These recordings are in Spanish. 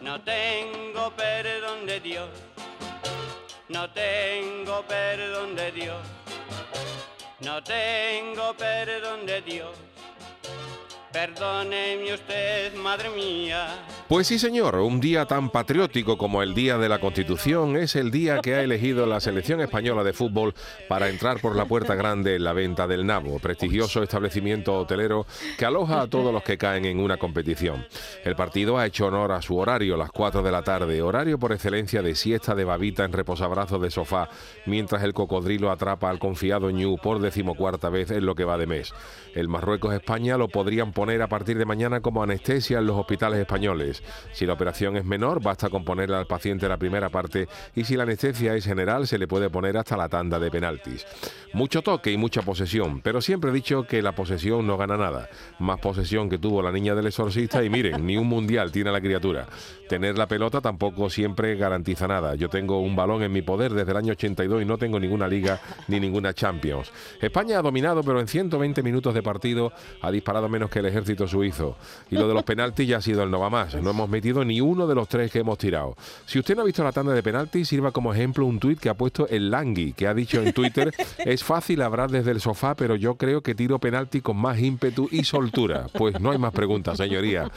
No tengo perdón de Dios, no tengo perdón de Dios, no tengo perdón de Dios. Perdóneme usted, madre mía. Pues sí, señor, un día tan patriótico como el Día de la Constitución es el día que ha elegido la selección española de fútbol para entrar por la puerta grande en la venta del Nabo, prestigioso establecimiento hotelero que aloja a todos los que caen en una competición. El partido ha hecho honor a su horario, las 4 de la tarde, horario por excelencia de siesta de babita en reposabrazos de sofá, mientras el cocodrilo atrapa al confiado ñu por decimocuarta vez en lo que va de mes. El Marruecos-España lo podrían poner a partir de mañana como anestesia en los hospitales españoles. Si la operación es menor, basta con ponerle al paciente la primera parte y si la anestesia es general, se le puede poner hasta la tanda de penaltis. Mucho toque y mucha posesión, pero siempre he dicho que la posesión no gana nada. Más posesión que tuvo la niña del exorcista y miren, ni un mundial tiene la criatura. Tener la pelota tampoco siempre garantiza nada. Yo tengo un balón en mi poder desde el año 82 y no tengo ninguna liga ni ninguna Champions. España ha dominado, pero en 120 minutos de partido ha disparado menos que el ejército suizo. Y lo de los penaltis ya ha sido el no va más. No hemos metido ni uno de los tres que hemos tirado. Si usted no ha visto la tanda de penaltis, sirva como ejemplo un tuit que ha puesto el Langui, que ha dicho en Twitter, es fácil hablar desde el sofá, pero yo creo que tiro penalti con más ímpetu y soltura. Pues no hay más preguntas, señoría.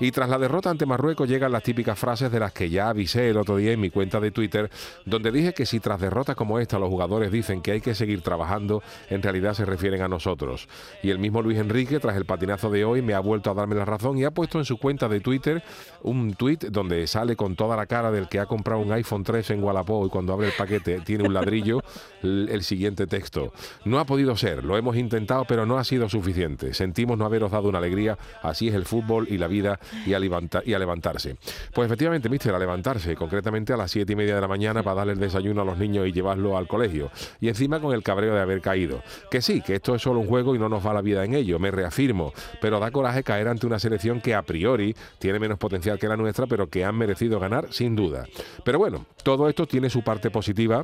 Y tras la derrota ante Marruecos llegan las típicas frases de las que ya avisé el otro día en mi cuenta de Twitter, donde dije que si tras derrotas como esta los jugadores dicen que hay que seguir trabajando, en realidad se refieren a nosotros. Y el mismo Luis Enrique, tras el patinazo de hoy, me ha vuelto a darme la razón y ha puesto en su cuenta de Twitter un tweet donde sale con toda la cara del que ha comprado un iPhone 3 en Wallapop y cuando abre el paquete tiene un ladrillo, el, siguiente texto. No ha podido ser, lo hemos intentado, pero no ha sido suficiente. Sentimos no haberos dado una alegría, así es el fútbol y la vida y a, levanta- y a levantarse. Pues efectivamente, mister, a levantarse, concretamente a las siete y media de la mañana para darle el desayuno a los niños y llevarlo al colegio. Y encima con el cabreo de haber caído. Que sí, que esto es solo un juego y no nos va la vida en ello, me reafirmo. Pero da coraje caer ante una selección que a priori tiene menos potencial que la nuestra, pero que han merecido ganar sin duda. Pero bueno, todo esto tiene su parte positiva.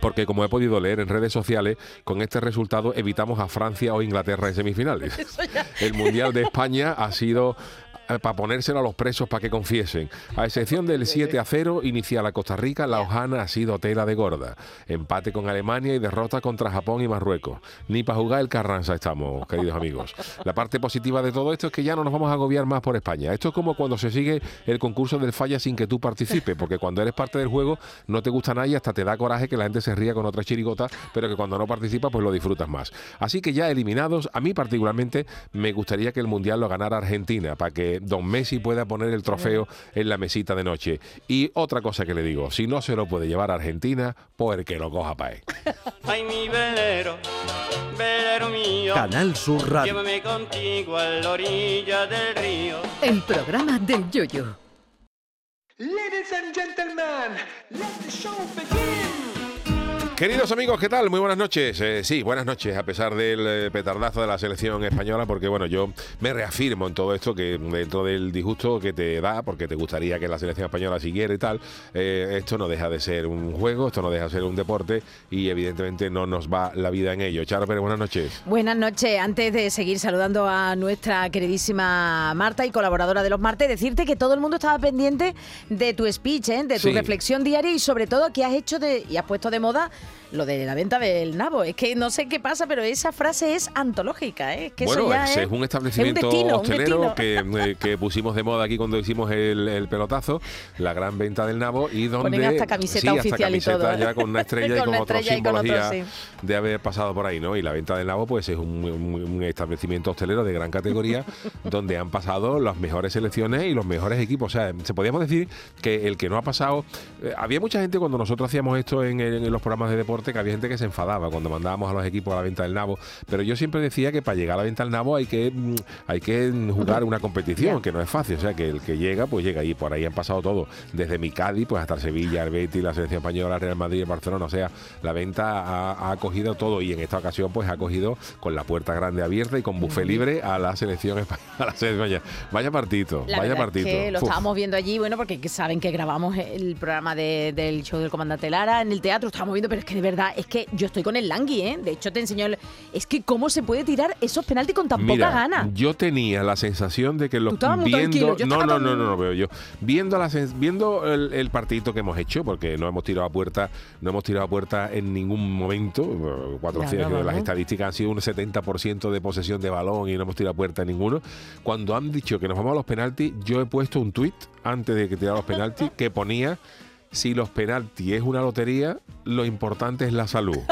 Porque como he podido leer en redes sociales, con este resultado evitamos a Francia o Inglaterra en semifinales. El Mundial de España ha sido para ponérselo a los presos para que confiesen. A excepción del 7 a 0 inicial a Costa Rica, la hojana ha sido tela de gorda. Empate con Alemania y derrota contra Japón y Marruecos. Ni para jugar el Carranza estamos, queridos amigos. La parte positiva de todo esto es que ya no nos vamos a agobiar más por España. Esto es como cuando se sigue el concurso del falla sin que tú participes, porque cuando eres parte del juego no te gusta nada y hasta te da coraje que la gente se ría con otra chirigota, pero que cuando no participas pues lo disfrutas más. Así que ya eliminados, a mí particularmente me gustaría que el Mundial lo ganara Argentina, para que Don Messi pueda poner el trofeo en la mesita de noche. Y otra cosa que le digo, si no se lo puede llevar a Argentina, pues el que lo coja para él. Ay, mi velero, velero mío. Canal Sur Radio. Llévame contigo a la orilla del río. El programa del Yoyo. Ladies and gentlemen, let the show begin. Queridos amigos, ¿qué tal? Muy buenas noches. Eh, sí, buenas noches, a pesar del eh, petardazo de la selección española, porque bueno, yo me reafirmo en todo esto, que dentro del disgusto que te da, porque te gustaría que la selección española siguiera y tal, eh, esto no deja de ser un juego, esto no deja de ser un deporte y evidentemente no nos va la vida en ello. Charo Pérez, buenas noches. Buenas noches. Antes de seguir saludando a nuestra queridísima Marta y colaboradora de los martes, decirte que todo el mundo estaba pendiente de tu speech, ¿eh? de tu Sí. reflexión diaria y sobre todo que has hecho de, y has puesto de moda lo de la venta del nabo. Es que no sé qué pasa, pero esa frase es antológica. ¿eh? Es que bueno, eso ya ese es un establecimiento un hostelero que, eh, que pusimos de moda aquí cuando hicimos el, el pelotazo, la gran venta del nabo y donde Ponen hasta camiseta sí, hasta oficial y camiseta todo, ¿eh? ya con una estrella y Con otra estrella y con otro, simbología sí. de haber pasado por ahí, ¿no? Y la venta del nabo pues es un, establecimiento hostelero de gran categoría donde han pasado las mejores selecciones y los mejores equipos. O sea, se podríamos decir que el que no ha pasado, eh, había mucha gente cuando nosotros hacíamos esto en, en los programas de deporte que había gente que se enfadaba cuando mandábamos a los equipos a la venta del nabo, pero yo siempre decía que para llegar a la venta del nabo hay que mm, hay que jugar una competición, que no es fácil, o sea, que el que llega pues llega. Y por ahí han pasado todo, desde mi Cádiz pues hasta el Sevilla, el Betis, la selección española, Real Madrid, el Barcelona, o sea, la venta ha, ha acogido todo. Y en esta ocasión pues ha acogido con la puerta grande abierta y con buffet libre a la selección española. Vaya La vaya es partido. que lo Uf. estábamos viendo allí, bueno, porque que saben que grabamos el programa de- del show del comandante Lara en el teatro, estábamos viendo, pero es que de verdad, es que yo estoy con el Langui, ¿eh? De hecho, te enseño, el- es que cómo se puede tirar esos penaltis con tan Mira, poca gana. yo tenía la sensación de que los viendo yo no, no, no, tan- no, no veo yo viendo la sens- viendo el, el partidito que hemos hecho porque no hemos tirado a puerta no hemos tirado a puerta en ningún momento eh, cuatro Ya, cien, no, las estadísticas han sido un 70% de posesión de balón y no hemos tirado a puerta en ninguno cuando han dicho que nos vamos a los penaltis yo he puesto un tuit antes de que tirara los penaltis que ponía si los penaltis es una lotería, lo importante es la salud.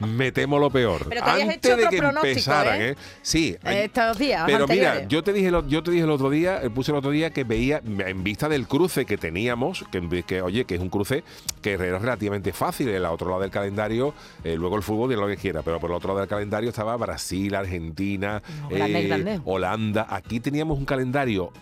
Me temo lo peor. Pero te Antes hecho de que empezaran, ¿eh? ¿eh? Sí. ay- Estos días pero mira, yo te dije, lo- yo te dije el otro día, eh, puse el otro día que veía en vista del cruce que teníamos, que, que, oye, que es un cruce que era relativamente fácil, el otro lado del calendario, eh, luego el fútbol y lo que quiera, pero por el otro lado del calendario estaba Brasil, Argentina, No, grande, eh, grande. Holanda. Aquí teníamos un calendario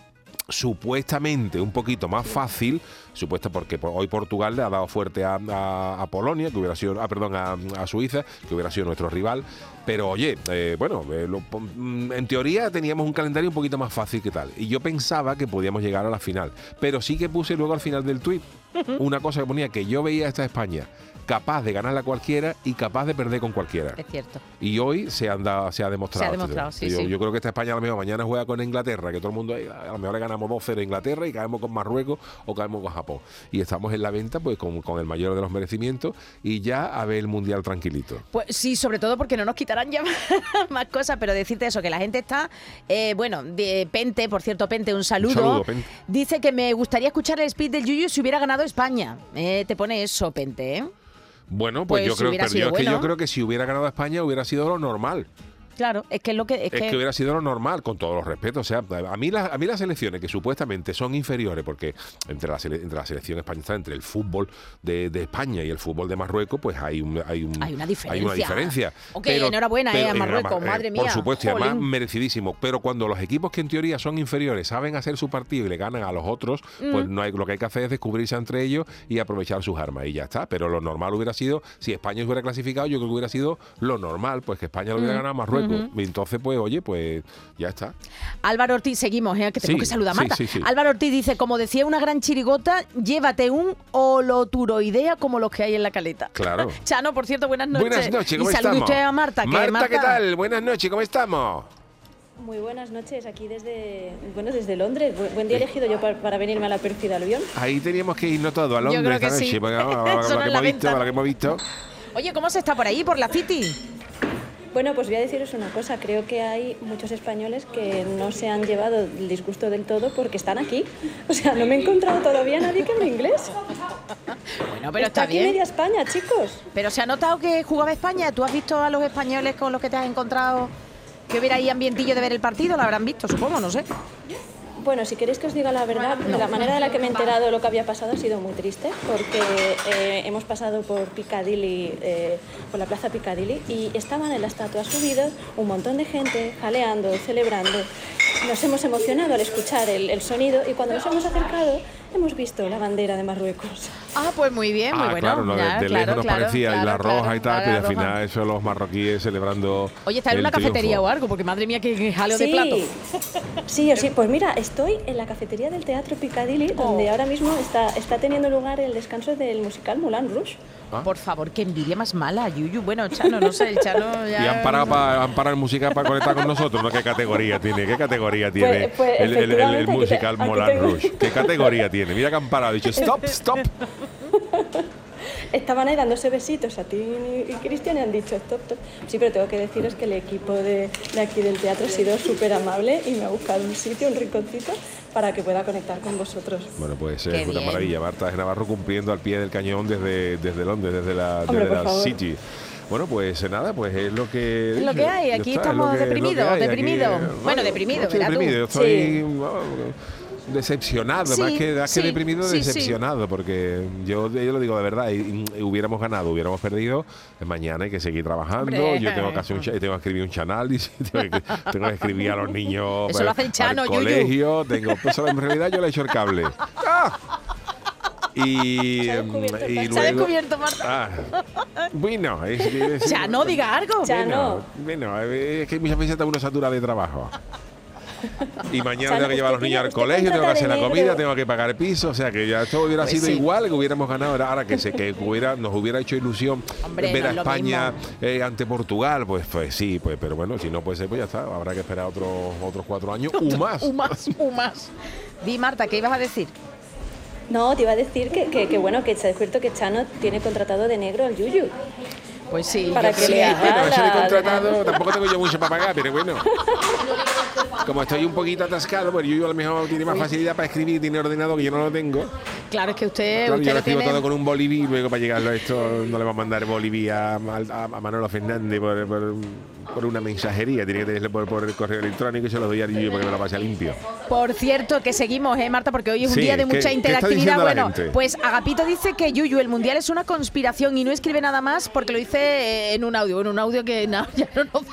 supuestamente un poquito más fácil, supuesto porque por- hoy Portugal le ha dado fuerte a, a- a Polonia, que hubiera sido, ah, perdón, a, a Suiza, que hubiera sido nuestro rival. Pero oye, eh, bueno, eh, lo- mm, en teoría teníamos un calendario un poquito más fácil que tal. Y yo pensaba que podíamos llegar a la final. Pero sí que puse luego al final del tuit una cosa que ponía que yo veía a esta España capaz de ganarla cualquiera y capaz de perder con cualquiera. Es cierto. Y hoy se, han dado- se ha demostrado. Se ha demostrado, sí, yo, sí. yo creo que esta España a lo mejor mañana juega con Inglaterra, que todo el mundo, a lo mejor le ganamos 2-0 a Inglaterra y caemos con Marruecos o caemos con Japón. Y estamos en la venta pues con, con el mayor de los merecimientos y ya a ver el Mundial tranquilito. Pues sí, sobre todo porque no nos quitarán ya más cosas, pero decirte eso, que la gente está, eh, bueno, de Pente, por cierto, Pente, un saludo. saludo, Pente. Dice que me gustaría escuchar el speed del Yuyu si hubiera ganado España. Eh, te pone eso, Pente, ¿eh? Bueno, pues, Pues yo creo, pero es que yo creo que si hubiera ganado España hubiera sido lo normal. Claro, es que es lo que... Es, Es que, que hubiera sido lo normal, con todos los respetos. O sea, a mí, las, a mí las selecciones que supuestamente son inferiores, porque entre la, sele- entre la selección española, entre el fútbol de, de España y el fútbol de Marruecos, pues hay, un, hay, un- Hay una Hay diferencia. una diferencia. Ok, enhorabuena, eh, a Marruecos, Mar- madre Por mía, supuesto, y además jolín. merecidísimo. Pero cuando los equipos que en teoría son inferiores saben hacer su partido y le ganan a los otros, Mm. pues no hay, lo que hay que hacer es descubrirse entre ellos y aprovechar sus armas. Y ya está. Pero lo normal hubiera sido, si España se hubiera clasificado, yo creo que hubiera sido lo normal, pues que España lo hubiera Mm. ganado a Marruecos. Y entonces, pues, oye, pues ya está. Álvaro Ortiz, seguimos, ¿eh? que tenemos Sí, que saludar a Marta. sí, sí. Álvaro Ortiz dice, como decía una gran chirigota, llévate un holoturoidea como los que hay en la caleta. Claro. Chano, por cierto, buenas noches. Buenas noches, ¿cómo y estamos? usted a Marta. que Marta, ¿qué tal? Buenas noches, ¿cómo estamos? Muy buenas noches, aquí desde, bueno, desde Londres. Bu- Buen día elegido yo para, para venirme a la pérfida avión. Ahí teníamos que irnos todos a Yo Londres creo que esta noche, sí. porque, vamos, para Eso lo no que es la hemos visto, venta, para ¿no? lo que hemos visto. Oye, ¿cómo se está por ahí, por la City? Bueno, pues voy a deciros una cosa. Creo que hay muchos españoles que no se han llevado el disgusto del todo porque están aquí. O sea, no me he encontrado todavía nadie que hable inglés. Bueno, pero está, aquí bien. media España, chicos. Pero se ha notado que jugaba España. ¿Tú has visto a los españoles con los que te has encontrado que hubiera ahí ambientillo de ver el partido? Lo habrán visto, supongo, no sé. Bueno, si queréis que os diga la verdad, la manera de la que me he enterado de lo que había pasado ha sido muy triste, porque eh, hemos pasado por Piccadilly, eh, por la plaza Piccadilly, y estaban en la estatua subidos un montón de gente jaleando, celebrando. Nos hemos emocionado al escuchar el, el sonido y cuando nos hemos acercado hemos visto la bandera de Marruecos. Ah, pues muy bien, muy ah, bueno. claro, no, de, de claro, lejos nos claro, parecía y la roja claro, y tal, claro, pero al final eso los marroquíes celebrando. Oye, está en el una cafetería triunfo. o algo, porque madre mía, qué, qué jaleo de Sí, plato. sí, sí, pues mira, estoy en la cafetería del Teatro Piccadilly, donde Oh. ahora mismo está, está teniendo lugar el descanso del musical Moulin Rouge. Ah. Por favor, qué envidia más mala, Yuyu. Bueno, Chano, no sé, el Chano ya... Y han parado, pa- han parado el musical para conectar con nosotros, ¿no? ¿Qué categoría tiene? ¿Qué categoría tiene pues, el, el- el- el te- musical Moulin Rouge? ¿Qué categoría tiene? Mira que han parado, dicho stop, stop. Estaban ahí dándose besitos a ti y Cristian y han dicho stop, stop. Sí, pero tengo que deciros que el equipo de, de aquí del teatro ha sido súper amable y me ha buscado un sitio, un rinconcito, para que pueda conectar con vosotros. Bueno, pues Qué es una bien. maravilla. Marta de Navarro cumpliendo al pie del cañón desde, desde Londres, desde la, Hombre, desde por la favor. City. Bueno, pues eh, nada, pues es lo que. Es lo que hay, aquí está, estamos es deprimidos, deprimidos. eh, Bueno, deprimido, yo estoy tú. Sí. Decepcionado, Sí, más que, más que deprimido, sí, sí. decepcionado, porque yo, yo lo digo de verdad, y, y hubiéramos ganado, hubiéramos perdido, eh, mañana hay que seguir trabajando, Hombre. yo tengo que, hacer un, tengo que escribir un canal, dice, tengo, que, tengo que escribir a los niños Eso lo hace el al Chano, Yuyu. colegio, tengo, pues en realidad yo le he hecho el cable. ¡Ah! Y, Se ha descubierto el y pastel. Se ha luego- descubierto, Marta. Ah, bueno, es, es- Ya, no diga algo. Ya. bueno, no. bueno, es que muchas veces está uno satura de trabajo. Y mañana Chano, tengo que llevar a los niños al colegio, tengo que hacer la comida, tengo que pagar el piso, o sea que ya todo hubiera Pues sido sí. igual que hubiéramos ganado. Ahora ahora que se que hubiera, nos hubiera hecho ilusión Hombre, ver no a España eh, ante Portugal, pues pues sí, pues pero bueno, si no puede ser, pues ya está, habrá que esperar otros otros cuatro años o más. Un más, un más. Di, Marta, ¿qué ibas a decir? No, te iba a decir que, que, que bueno, que se ha descubierto que Chano tiene contratado de negro al Yuyu. Pues sí. Para que le haga Bueno, eso de contratado, tampoco tengo yo mucho para pagar, pero bueno. Como estoy un poquito atascado, pues yo a lo mejor tiene más facilidad para escribir, tiene ordenador que yo no lo tengo. Claro, es que usted, Claro, usted yo lo escribo tiene... todo con un boliví y luego para llegarlo a esto no le va a mandar boliví a, a- a Manolo Fernández por, por- por una mensajería, tiene que tenerlo por, por el correo electrónico y se lo doy a Yuyu para que me lo pase limpio. Por cierto, que seguimos, ¿eh, Marta? Porque hoy es un Sí, día de ¿qué- mucha interactividad. Bueno, pues Agapito dice que Yuyu, el mundial es una conspiración y no escribe nada más porque lo dice eh, en un audio. En un audio que no, ya no nos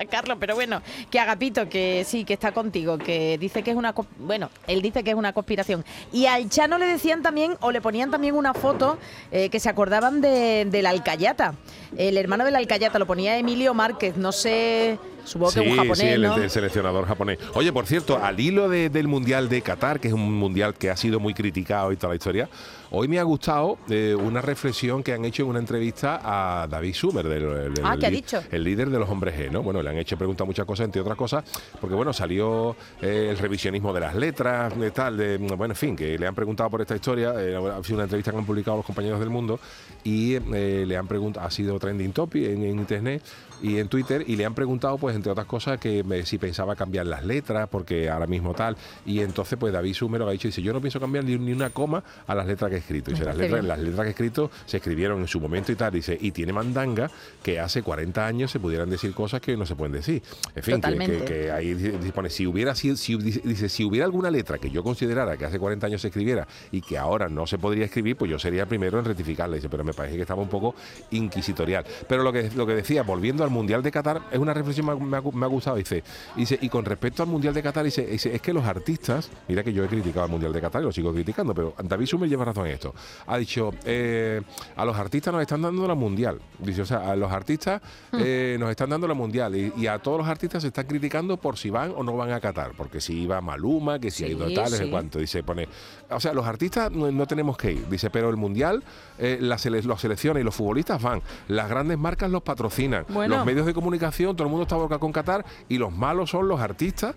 sacarlo, pero bueno, que Agapito, que sí, que está contigo, que dice que es una. Bueno, él dice que es una conspiración. Y al Chano le decían también, o le ponían también una foto eh, que se acordaban de, del Alcayata. El hermano del Alcayata lo ponía Emilio Márquez, no sé, supongo que un japonés, sí, el, ¿no? el seleccionador japonés. Oye, por cierto, al hilo de- del Mundial de Qatar, que es un mundial que ha sido muy criticado y toda la historia, hoy me ha gustado eh, una reflexión que han hecho en una entrevista a David Sumer, del, del- Ah, ¿qué ha li- dicho? el líder de los hombres G, ¿no? Bueno, le han hecho preguntar muchas cosas, entre otras cosas, porque bueno, salió eh, el revisionismo de las letras, de tal, de, bueno, en fin, que le han preguntado por esta historia, eh, ha sido una entrevista que han publicado los compañeros del mundo y le han preguntado, ha sido trending topic en, en internet y en Twitter y le han preguntado, pues entre otras cosas, que me- si pensaba cambiar las letras, porque ahora mismo tal, y entonces pues David Sumer lo ha dicho, dice, yo no pienso cambiar ni, ni una coma a las letras que he escrito. Dice, Me las letras, las letras que he escrito se escribieron en su momento y tal, dice, y tiene mandanga que hace 40 años se pudieran decir cosas que hoy no se pueden decir. En fin, que, Totalmente. que- que ahí dice, dice, pone, si hubiera si, dice, dice, si hubiera alguna letra que yo considerara que hace 40 años se escribiera y que ahora no se podría escribir, pues yo sería el primero en rectificarla. Dice, pero me parece que estaba un poco inquisitorial. Pero lo que, lo que decía, volviendo al Mundial de Qatar, es una reflexión que me ha, me ha gustado. Dice, dice, y con respecto al Mundial de Qatar, dice, dice, es que los artistas, mira que yo he criticado al Mundial de Qatar y lo sigo criticando, pero David Sumer lleva razón en esto. Ha dicho, eh, a los artistas nos están dando la Mundial. Dice, o sea, a los artistas eh, nos están dando la Mundial y, y a todos los artistas se están criticando por si van o no van a Qatar, porque si iba Maluma, que si ha ido tal, sí. cuánto. Dice, pone, o sea, los artistas no, no tenemos que ir. Dice, pero el Mundial, eh, las sele- los selecciones y los futbolistas van. Las grandes marcas los patrocinan. Bueno. Medios de comunicación, todo el mundo está volcado con Qatar y los malos son los artistas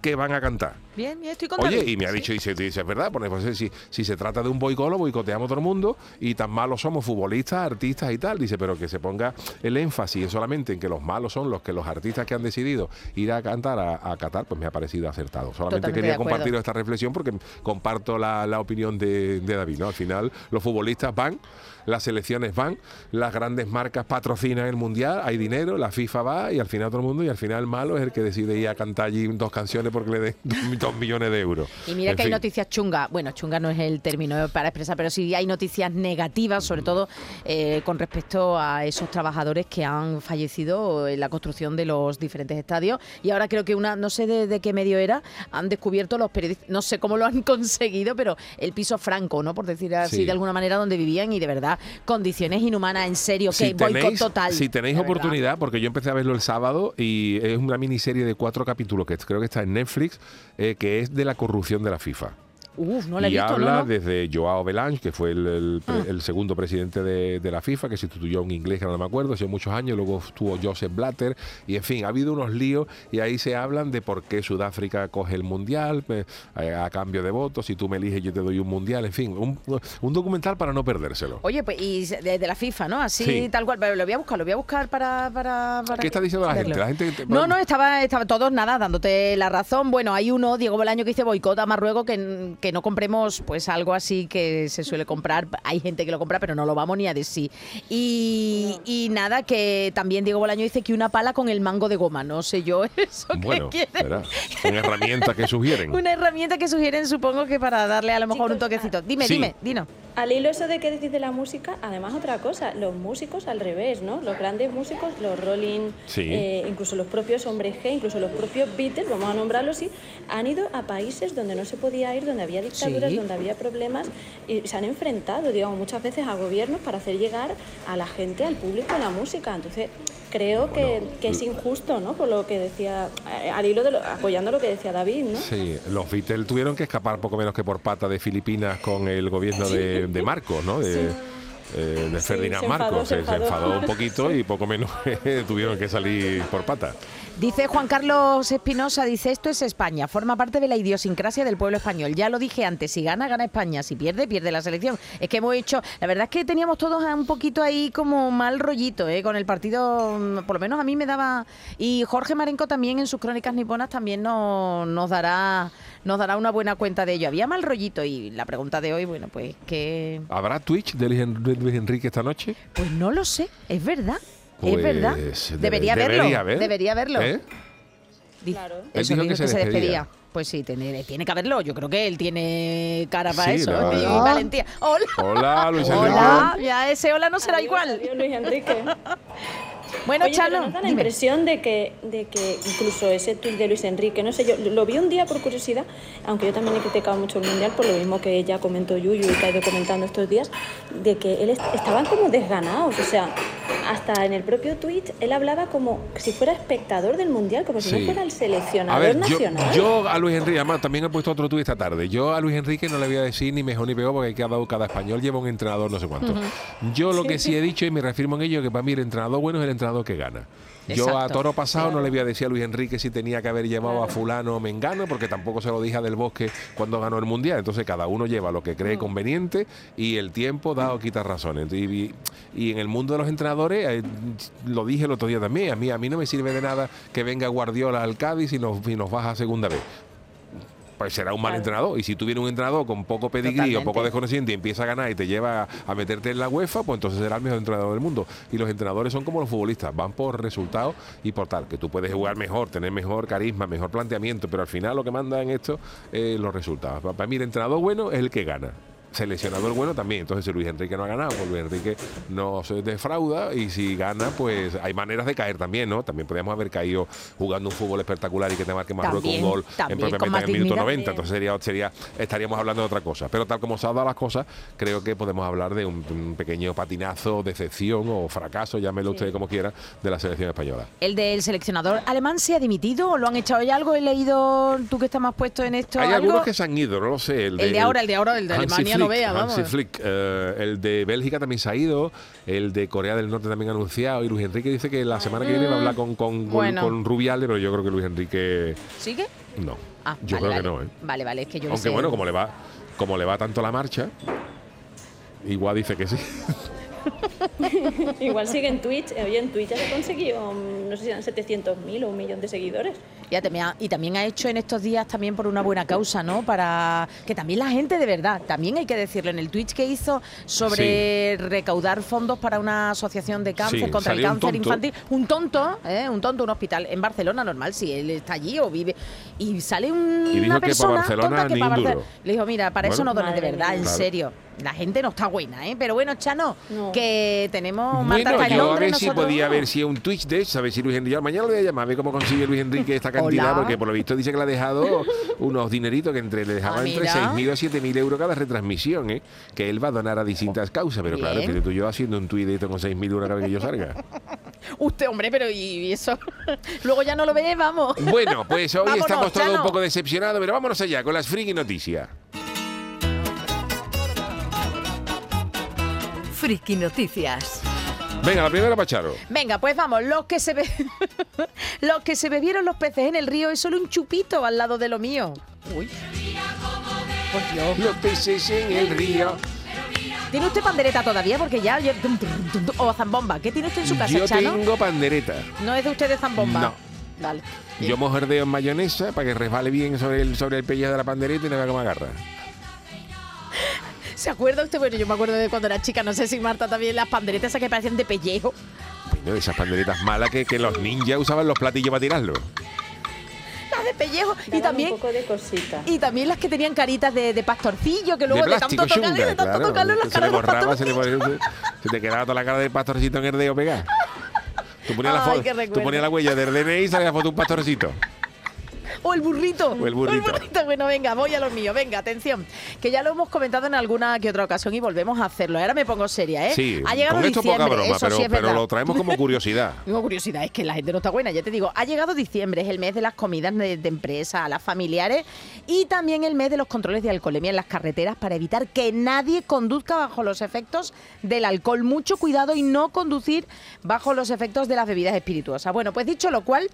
que van a cantar. Bien, bien, estoy con Oye, y me ha Sí. dicho, dice, dice, es verdad, pues, pues, si, si se trata de un boicot, lo boicoteamos todo el mundo y tan malos somos futbolistas, artistas y tal. Dice, pero que se ponga el énfasis solamente en que los malos son los que los artistas que han decidido ir a cantar a, a Qatar, pues me ha parecido acertado. Solamente Totalmente quería compartir esta reflexión porque comparto la, la opinión de, de David, ¿no? Al final, los futbolistas van, las selecciones van, las grandes marcas patrocinan el mundial, hay dinero, la FIFA va y al final todo el mundo, y al final el malo es el que decide ir a cantar allí dos canciones porque le den millones de euros. Y mira En que hay noticias chungas. Bueno, chunga no es el término para expresar, pero sí hay noticias negativas, sobre todo eh, con respecto a esos trabajadores que han fallecido en la construcción de los diferentes estadios. Y ahora creo que una, no sé de, de qué medio era, han descubierto los periodistas, no sé cómo lo han conseguido, pero el piso franco, ¿no? Por decir así Sí. de alguna manera, donde vivían y de verdad, condiciones inhumanas, en serio, que boicot total. si tenéis verdad. oportunidad, porque yo empecé a verlo el sábado y es una miniserie de cuatro capítulos que creo que está en Netflix, eh, que es de la corrupción de la FIFA. Uf, no la he y visto, habla ¿no? Ah. ¿no? desde Joao Belange, que fue el, el pre- el segundo presidente de, de la FIFA, que sustituyó a un inglés que no me acuerdo, hace muchos años, luego estuvo Joseph Blatter, y en fin, ha habido unos líos y ahí se hablan de por qué Sudáfrica coge el mundial eh, a cambio de votos, si tú me eliges yo te doy un mundial, en fin, un, un documental para no perdérselo. Oye, pues y de, de la FIFA, ¿no? Así Sí. tal cual. Pero lo voy a buscar, lo voy a buscar para. para, para ¿Qué está diciendo la gente? La gente te- No, no, estaba, estaba todos nada, dándote la razón. Bueno, hay uno, Diego Bolaño, que dice boicot a Marruecos, que, que no compremos pues algo así que se suele comprar. Hay gente que lo compra, pero no lo vamos ni a decir. Y, y nada, que también Diego Bolaño dice que una pala con el mango de goma. No sé yo eso que Bueno, quiere. una herramienta que sugieren. Una herramienta que sugieren, supongo que para darle a lo mejor un toquecito. Dime, Sí. dime, dino. Al hilo eso de que decís de la música, además otra cosa, los músicos al revés, ¿no? Los grandes músicos, los Rolling, Sí. eh, incluso los propios hombres G, incluso los propios Beatles, vamos a nombrarlos así, han ido a países donde no se podía ir, donde había dictaduras, Sí. donde había problemas y se han enfrentado, digamos, muchas veces a gobiernos para hacer llegar a la gente, al público, la música. Entonces, creo que, que es injusto, ¿no? Por lo que decía, eh, al hilo de lo- apoyando lo que decía David, ¿no? Sí, los Beatles tuvieron que escapar poco menos que por pata de Filipinas con el gobierno de, de Marcos, ¿no? De, eh, de Sí, Ferdinand se enfadó, Marcos. se enfadó. enfadó un poquito y poco menos tuvieron que salir por pata. Dice Juan Carlos Espinosa, dice esto es España, forma parte de la idiosincrasia del pueblo español. Ya lo dije antes, si gana, gana España, si pierde, pierde la selección. Es que hemos hecho, la verdad es que teníamos todos un poquito ahí como mal rollito, ¿eh? con el partido, mm, por lo menos a mí me daba... Y Jorge Marenco también en sus crónicas niponas también no- nos dará nos dará una buena cuenta de ello. Había mal rollito y la pregunta de hoy, bueno, pues que... ¿Habrá Twitch de Luis, En- de Luis Enrique esta noche? Pues no lo sé, es verdad. Pues, es verdad. debe- Debería verlo. debería haber. Debería verlo. ¿Eh? Claro. Él Eso dijo dijo que se despedía. Pues sí, tiene, tiene que haberlo. Yo creo que él tiene cara para Sí, eso. la ¿eh? verdad. Y valentía. Hola. Hola, Luis Enrique. Hola. Ya ese hola no será Adiós, igual. adiós, Luis Enrique. Bueno, Oye, pero Chano, nos da la dime. impresión de que, de que incluso ese tuit de Luis Enrique, no sé, yo lo vi un día por curiosidad, aunque yo también he criticado mucho el Mundial por lo mismo que ella comentó Yuyu y que ha ido comentando estos días, de que él est- estaban como desganados, o sea, hasta en el propio tuit él hablaba como si fuera espectador del Mundial, como si Sí. no fuera el A seleccionador ver, yo, nacional. yo a Luis Enrique, además también he puesto otro tuit esta tarde. Yo a Luis Enrique no le voy a decir ni mejor ni peor porque cada, cada español lleva un entrenador no sé cuánto. Yo lo que sí he dicho y me reafirmo en ello que para mí el entrenador bueno es el entrenador que gana. Yo a toro pasado no le voy a decir a Luis Enrique si tenía que haber llevado a fulano o mengano porque tampoco se lo dije a Del Bosque cuando ganó el Mundial. Entonces cada uno lleva lo que Mm. cree conveniente y el tiempo da o quita razones. Y, y- y en el mundo de los entrenadores, eh, lo dije el otro día también, a mí, a mí no me sirve de nada que venga Guardiola al Cádiz y nos, y nos baja a segunda vez pues será un mal Claro. entrenador. Y si tú vienes un entrenador con poco pedigrí o poco desconociente y empieza a ganar y te lleva a, meterte en la UEFA, pues entonces será el mejor entrenador del mundo. Y los entrenadores son como los futbolistas, van por resultados y por tal, que tú puedes jugar mejor, tener mejor carisma, mejor planteamiento, pero al final lo que manda en esto es los resultados. Pa- Para mí el entrenador bueno es el que gana. Seleccionador bueno también. Entonces, si Luis Enrique no ha ganado, pues Luis Enrique no se defrauda. Y si gana, pues hay maneras de caer también, ¿no? También podríamos haber caído jugando un fútbol espectacular y que te marque Marruecos un gol también, en propiamente en el minuto dignidad. 90. Entonces sería, sería, estaríamos hablando de otra cosa. Pero tal como se han dado las cosas, creo que podemos hablar de un, un pequeño patinazo, decepción o fracaso, llámelo usted como quiera, de la selección española. El del seleccionador alemán se ha dimitido o lo han echado ya algo. He leído, tú que estás más puesto en esto. Hay algo? algunos que se han ido, no lo sé. El de ahora, el de ahora, el de Hansi Alemania, no Flick, vea, vamos. Hansi Flick, eh, el de Bélgica también se ha ido, el de Corea del Norte también ha anunciado, y Luis Enrique dice que la semana que viene va a hablar con, con, con- Bueno. con Rubiales, pero yo creo que Luis Enrique ¿Sigue? no. Ah, yo vale, creo que vale. no, ¿eh? Vale, vale, es que yo no Aunque sé. bueno, como le va, como le va tanto la marcha, igual dice que sí. Igual sigue en Twitch, eh, oye, en Twitch ya se consiguió, mm, no sé si eran 700.000 o un millón de seguidores. Ya y también ha hecho en estos días también por una buena causa, ¿no? Para que también la gente de verdad, también hay que decirlo, en el Twitch que hizo sobre recaudar fondos para una asociación de cáncer Sí, contra el un cáncer infantil, un tonto, ¿eh? un tonto, un hospital en Barcelona normal, si él está allí o vive y sale un, Y dijo una que persona Barcelona tonta que ni pa' un Barcelona-. Le dijo, mira, para eso no dones de verdad, en Claro. serio. La gente no está buena, ¿eh? Pero bueno, Chano, No. que tenemos Marta Bueno, yo a ver si podía no. ver si es un Twitch de eso, a ver si Luis Enrique. Mañana lo voy a llamar, a ver cómo consigue Luis Enrique esta cantidad, Hola. porque por lo visto dice que le ha dejado unos dineritos que entre le dejaba Ah, entre mira. 6.000 o 7.000 euros cada retransmisión, ¿eh? que él va a donar a distintas causas. Pero claro, Bien. que tú yo haciendo un tuit de esto con 6.000 euros cada vez que yo salga. Usted, hombre, pero y eso. Luego ya no lo ve, vamos. Bueno, pues hoy Vámonos, estamos todos Chano. un poco decepcionados, pero vámonos allá con las friki noticias. Friki Noticias. Venga, la primera, Pacharo. Venga, pues vamos, los que se be... los que se bebieron los peces en el río es solo un chupito al lado de lo mío. Uy. Por Dios. Los peces en el río. ¿Tiene usted pandereta todavía? Porque ya... ya- O zambomba. ¿Qué tiene usted en su casa, Yo Chano? tengo pandereta. ¿No es de usted de zambomba? No. Vale. Yo mojardeo en mayonesa para que resbale bien sobre el, sobre el pellejo de la pandereta y no vea cómo agarra. ¿Se acuerda usted? Bueno, yo me acuerdo de cuando era chica, no sé si Marta también, las panderetas esas que parecían de pellejo. Bueno, esas panderetas malas que, que los ninjas usaban los platillos para tirarlo. Las de pellejo. Y también, un poco de cosita. y también las que tenían caritas de, de pastorcillo, que luego de de, plástico, tanto tocarle, chunga, de tanto claro. tocarle las se le borraba, se, le ponía- se te quedaba toda la cara del pastorcito en el dedo pegada. Tú ponías, la, Ay, foto, qué tú ponías la huella del DNI y salía la foto de un pastorcito. O el burrito. O el burrito. Bueno, venga, voy a lo mío. Venga, atención. Que ya lo hemos comentado en alguna que otra ocasión y volvemos a hacerlo. Ahora me pongo seria, ¿eh? Sí, ha llegado con esto poca diciembre, broma, eso pero, sí es pero verdad. lo traemos como curiosidad. Tengo curiosidad, es que la gente no está buena, ya te digo. Ha llegado diciembre, es el mes de las comidas de, de empresa, a las familiares y también el mes de los controles de alcoholemia en las carreteras para evitar que nadie conduzca bajo los efectos del alcohol. Mucho cuidado y no conducir bajo los efectos de las bebidas espirituosas. Bueno, pues dicho lo cual.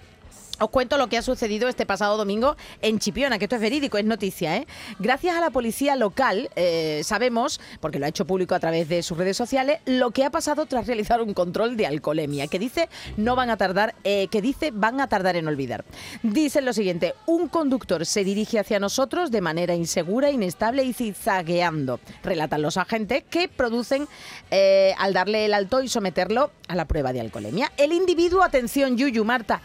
Os cuento lo que ha sucedido este pasado domingo en Chipiona, que esto es verídico, es noticia. ¿eh? Gracias a la policía local eh, sabemos, porque lo ha hecho público a través de sus redes sociales, lo que ha pasado tras realizar un control de alcoholemia, que dice no van a tardar, eh, que dice van a tardar en olvidar. Dicen lo siguiente: un conductor se dirige hacia nosotros de manera insegura, inestable y zigzagueando. Relatan los agentes que producen eh, al darle el alto y someterlo a la prueba de alcoholemia. El individuo, atención, Yuyu, Marta,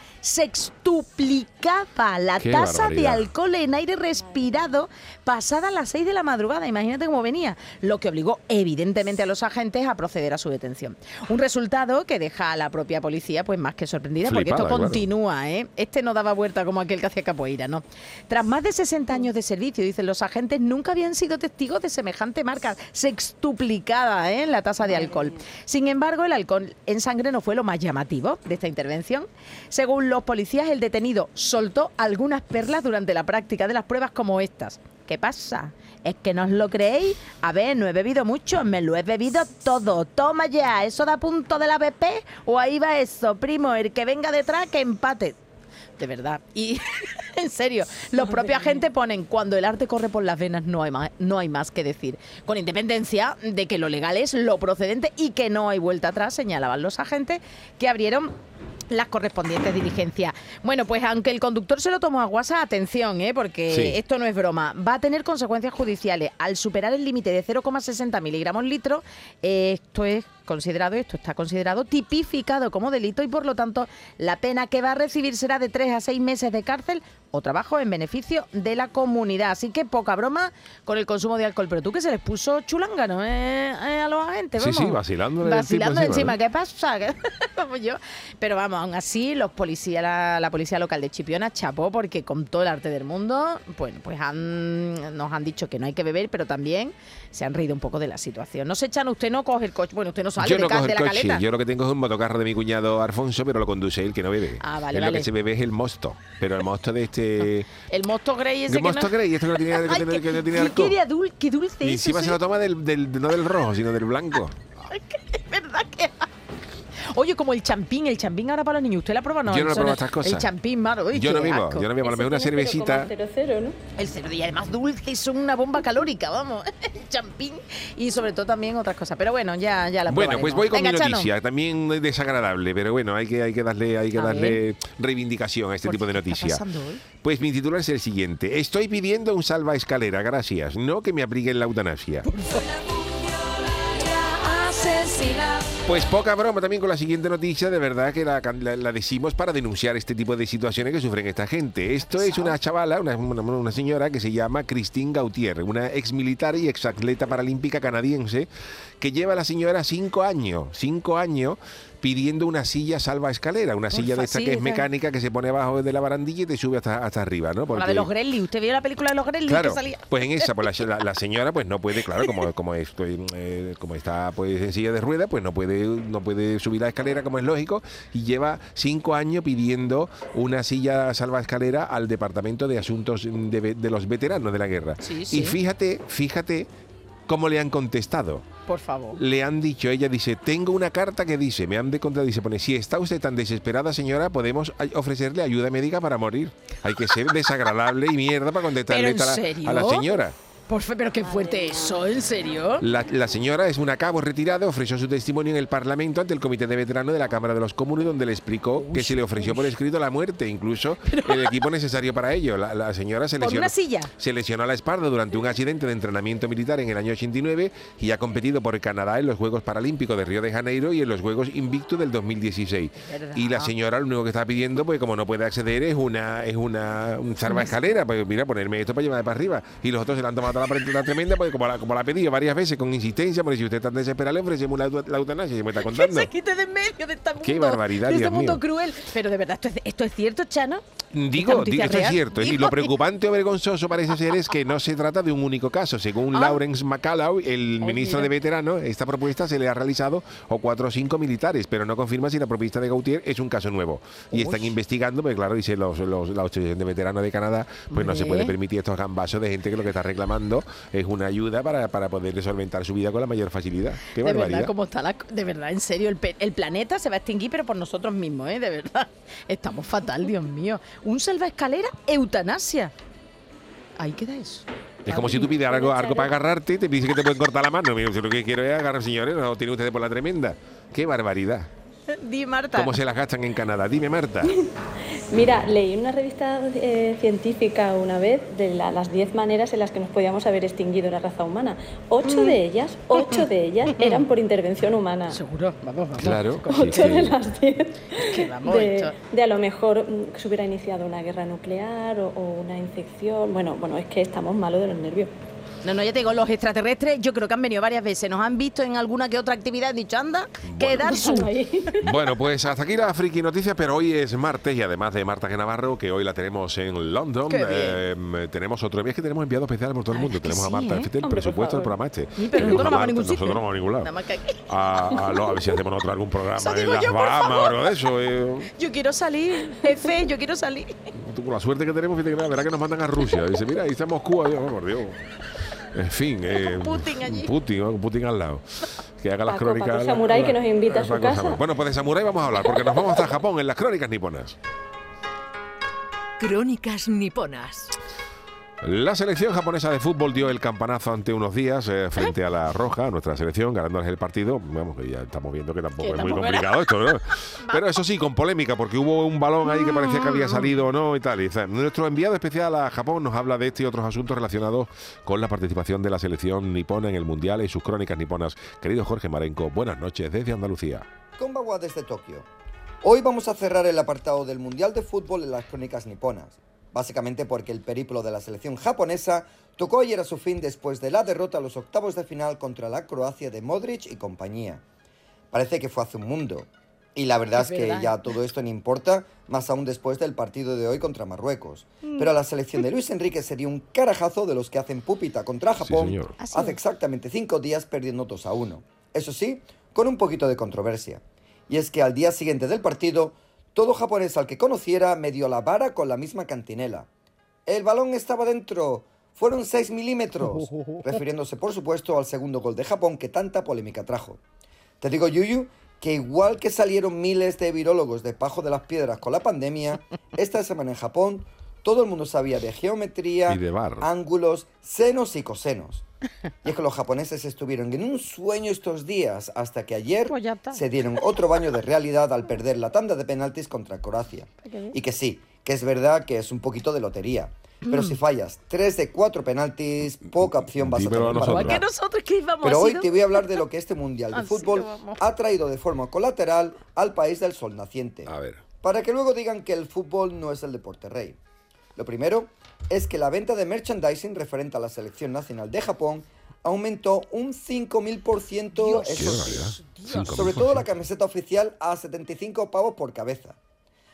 sextuplicaba la Qué tasa de alcohol en aire respirado pasada las 6 de la madrugada. Imagínate cómo venía. Lo que obligó, evidentemente, a los agentes a proceder a su detención. Un resultado que deja a la propia policía pues más que sorprendida, porque esto claro. continúa, ¿eh? Este no daba vuelta como aquel que hacía capoeira, ¿no? Tras más de 60 años de servicio, dicen los agentes, nunca habían sido testigos de semejante marca, sextuplicada ¿eh? en la tasa de alcohol. Sin embargo, el alcohol en sangre no fue lo más llamativo de esta intervención. Según los policías, el detenido soltó algunas perlas durante la práctica de las pruebas como estas. ¿Qué pasa? ¿Es que no os lo creéis? A ver, no he bebido mucho, me lo he bebido todo. Toma ya, ¿eso da punto de la BP? ¿O ahí va eso, primo? El que venga detrás, que empate. De verdad. Y en serio, los propios agentes ponen cuando el arte corre por las venas no hay más, no hay más que decir. Con independencia de que lo legal es lo procedente y que no hay vuelta atrás, señalaban los agentes que abrieron las correspondientes diligencias. Bueno, pues aunque el conductor se lo tomó a guasa, atención, ¿eh? porque Sí. esto no es broma, va a tener consecuencias judiciales. Al superar el límite de 0,60 miligramos litro, esto es considerado, esto está considerado tipificado como delito y por lo tanto la pena que va a recibir será de 3 a 6 meses de cárcel o trabajo en beneficio de la comunidad. Así que poca broma con el consumo de alcohol. Pero tú que se les puso chulángano ¿eh? Eh, a los agentes, Sí, vamos. sí, vacilándole del tipo Vacilando encima. ¿Qué pasa? ¿Qué- Vamos yo. Pero vamos, aún así, los policías, la, la policía local de Chipiona chapó porque con todo el arte del mundo, bueno, pues han, nos han dicho que no hay que beber, pero también se han reído un poco de la situación. No se echan, usted no coge el coche, bueno, usted no sale Yo de, no ca- cojo de el la coche, caleta. yo lo que tengo es un motocarro de mi cuñado Alfonso, pero lo conduce él, que no bebe. Ah, vale, Él lo vale. que se bebe es el mosto, pero el mosto de este... El mosto Grey ese ¿Qué que mosto no... Grey? Este que no tiene, que Ay, qué- que no tiene alcohol. qué dul- qué dulce Y eso, encima se sí. lo toma del, del- no del rojo, sino del blanco. Es verdad que... Oye, como el champín, el champín ahora para los niños. ¿Usted la prueba o no? Yo no probado estas cosas. El champín, maro. uy, Yo no vivo, yo no vivo. A lo mejor una Ese tiene cervecita... 0,00, ¿no? El cerdo y además dulce, son una bomba calórica, vamos. El champín y sobre todo también otras cosas. Pero bueno, ya, ya la Bueno, pues voy con Venga, mi Chano. noticia, también desagradable, pero bueno, hay que, hay que darle, hay que A darle reivindicación a este ¿Por tipo de qué? ¿Qué está noticia. pasando hoy? Pues mi titular es el siguiente. Estoy pidiendo un salva escalera, gracias. No que me apliquen la eutanasia. Pues poca broma también con la siguiente noticia, de verdad que la, la- la decimos para denunciar este tipo de situaciones que sufren esta gente. Esto es una chavala, una, una- una señora que se llama Christine Gautier, una ex militar y ex atleta paralímpica canadiense, que lleva la señora cinco años, cinco años pidiendo una silla salva escalera, una silla de esta sí, que es mecánica que se pone abajo de la barandilla y te sube hasta, hasta arriba, ¿no? La de los Gremlins. ¿Usted vio la película de los Claro, que salía? pues en esa, pues la, señora pues no puede, claro, como, como estoy, eh, como está pues en silla de ruedas, pues no puede, no puede subir la escalera como es lógico, y lleva cinco años pidiendo una silla salva escalera al Departamento de Asuntos de, los Veteranos de la Guerra. Sí, sí. Y fíjate, fíjate cómo le han contestado. Por favor. Le han dicho, ella dice, tengo una carta que dice, me han de contra, dice, pone, si está usted tan desesperada, señora, podemos ofrecerle ayuda médica para morir. Hay que ser desagradable y mierda para contestarle ¿Pero en a la- a la señora. Por fe, pero qué fuerte eso, ¿en serio? La, la señora es una cabo retirada, ofreció su testimonio en el Parlamento ante el Comité de Veteranos de la Cámara de los Comunes, donde le explicó que se le ofreció por escrito la muerte, incluso el equipo necesario para ello. La, la señora se ¿Por lesionó, una silla? se lesionó la espalda durante un accidente de entrenamiento militar en el año 89 y ha competido por Canadá en los Juegos Paralímpicos de Río de Janeiro y en los Juegos Invictus del 2016. ¿Verdad? Y la señora lo único que está pidiendo, pues como no puede acceder, es una es una un salvaescalera, pues mira, ponerme esto para llevarme para arriba. Y los otros se le han tomado la prenda tremenda, pues como la, como la ha pedido varias veces con insistencia, porque si usted está desesperado, le ofrecemos la, la eutanasia, se me está Que contando. se quite de medio de este mundo. Qué barbaridad, de este Dios mundo mío. cruel. Pero de verdad, ¿esto es, esto es cierto, Chano? ¿Esta Digo, esto es cierto. Y lo preocupante o vergonzoso parece ser es que no se trata de un único caso. Según Ah. Lawrence McCallum, el Oh, ministro mira. de Veteranos, esta propuesta se le ha realizado a cuatro o cinco militares, pero no confirma si la propuesta de Gautier es un caso nuevo. Y están investigando, porque claro, dice los, los- la Asociación de Veteranos de Canadá, pues no se puede permitir estos gambazos de gente que lo que está reclamando es una ayuda para, para poder solventar su vida con la mayor facilidad. Qué de barbaridad. verdad, cómo está la, de verdad, en serio, el, planeta se va a extinguir, pero por nosotros mismos, ¿eh? De verdad. Estamos fatal, Dios mío. Un escalera, eutanasia. Ahí queda eso. Es como si tú pides algo, algo para agarrarte y te dice que te pueden cortar la mano. Mira, lo que quiero es agarrar, señores, no tienen ustedes por la tremenda. Qué barbaridad. Di, Marta. ¿Cómo se las gastan en Canadá? Dime, Marta. Mira, leí en una revista eh, científica una vez de la- las 10 maneras en las que nos podíamos haber extinguido la raza humana. Ocho de ellas, ocho de ellas eran por intervención humana. Seguro, vamos, vamos. Claro. sí, Ocho de las 10. Que vamos, De, de a lo mejor mm, que se hubiera iniciado una guerra nuclear o, o una infección. Bueno, bueno, es que estamos malos de los nervios. No, no, ya te digo, los extraterrestres yo creo que han venido varias veces, nos han visto en alguna que otra actividad, dicho, anda, quedar su... Bueno, pues hasta aquí la friki noticias, pero hoy es martes y además de Marta G. Navarro, que hoy la tenemos en London, eh, tenemos otro viaje que tenemos enviado especial por todo el mundo. tenemos a Marta, ¿eh? el Hombre, presupuesto del programa este. Sí, pero Tenemos nosotros no vamos a ningún Nosotros sitio. no vamos a ningún lado. Nada más que aquí. A, a, lo- a ver si hacemos nosotros algún programa Eso en las yo, Bahamas o algo de eso. eh. Yo quiero salir, jefe, yo quiero salir. Con la suerte que tenemos, fíjate que la verdad que nos mandan a Rusia. Dice, mira, ahí está Moscú, adiós, oh, por Dios. En fin, eh, Putin allí. Putin. Putin al lado. Que haga las Paco, crónicas. Paco Samurai, la- que nos invita a su casa. Samurai. Bueno, pues de Samurai vamos a hablar, porque nos vamos hasta Japón en las crónicas niponas. Crónicas niponas. La selección japonesa de fútbol dio el campanazo ante unos días eh, frente a la Roja, nuestra selección, ganándoles el partido. Vamos, que ya estamos viendo que tampoco Que es muy era- complicado esto, ¿no? Pero eso sí, con polémica, porque hubo un balón ahí que parecía que había salido o no y tal. Y, o sea, nuestro enviado especial a Japón nos habla de este y otros asuntos relacionados con la participación de la selección nipona en el Mundial y sus crónicas niponas. Querido Jorge Marenco, buenas noches desde Andalucía. Konbawa desde Tokio. Hoy vamos a cerrar el apartado del Mundial de Fútbol en las crónicas niponas. Básicamente porque el periplo de la selección japonesa tocó ayer a su fin después de la derrota a los octavos de final contra la Croacia de Modric y compañía. Parece que fue hace un mundo. Y la verdad es, Es que verdad. ya todo esto no importa, más aún después del partido de hoy contra Marruecos. Pero a la selección de Luis Enrique sería un carajazo de los que hacen pupita contra Japón hace exactamente cinco días perdiendo 2 a 1. Eso sí, con un poquito de controversia. Y es que al día siguiente del partido, todo japonés al que conociera me dio la vara con la misma cantinela. El balón estaba dentro. Fueron 6 milímetros. Refiriéndose, por supuesto, al segundo gol de Japón que tanta polémica trajo. Te digo, Yuyu, que igual que salieron miles de virólogos de Pajo de las Piedras con la pandemia, esta semana en Japón todo el mundo sabía de geometría, Y de bar. ángulos, senos y cosenos. Y es que los japoneses estuvieron en un sueño estos días hasta que ayer Pues se dieron otro baño de realidad al perder la tanda de penaltis contra Croacia. Y que sí, que es verdad que es un poquito de lotería. Pero si fallas 3 de 4 penaltis, poca opción vas Dímelo a tener para nosotros. Ganar. nosotros que íbamos Pero hoy sido- te voy a hablar de lo que este Mundial de Así Fútbol ha traído de forma colateral al país del sol naciente. A ver. Para que luego digan que el fútbol no es el deporte rey. Lo primero es que la venta de merchandising referente a la selección nacional de Japón aumentó un 5.000%, Dios. eso Qué sí. barbaridad. Cinco Sobre todo la camiseta oficial a 75 pavos por cabeza.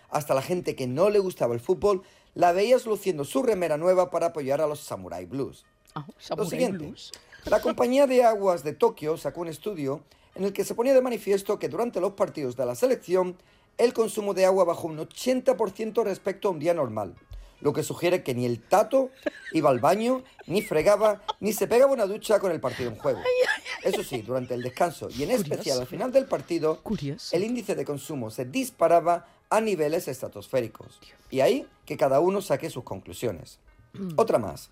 Hasta la gente que no le gustaba el fútbol la veías luciendo su remera nueva para apoyar a los Samurai Blues. Ah, Lo siguiente, Blues. la compañía de aguas de Tokio sacó un estudio en el que se ponía de manifiesto que durante los partidos de la selección el consumo de agua bajó un 80% respecto a un día normal, lo que sugiere que ni el tato iba al baño, ni fregaba, ni se pegaba una ducha con el partido en juego. Eso sí, durante el descanso y en especial al final del partido, Curioso. el índice de consumo se disparaba a niveles estratosféricos. Y ahí que cada uno saque sus conclusiones. Otra más.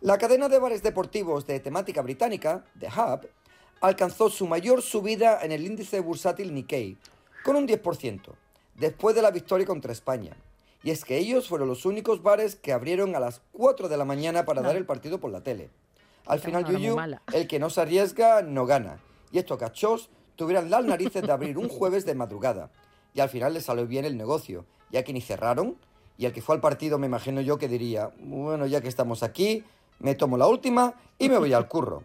La cadena de bares deportivos de temática británica, The Hub, alcanzó su mayor subida en el índice bursátil Nikkei, con un 10%, después de la victoria contra España. Y es que ellos fueron los únicos bares que abrieron a las 4 de la mañana para dar el partido por la tele. Al final, Yuyu, el que no se arriesga, no gana. Y estos cachos tuvieran las narices de abrir un jueves de madrugada. Y al final les salió bien el negocio, ya que ni cerraron. Y el que fue al partido, me imagino yo que diría, bueno, ya que estamos aquí, me tomo la última y me voy al curro.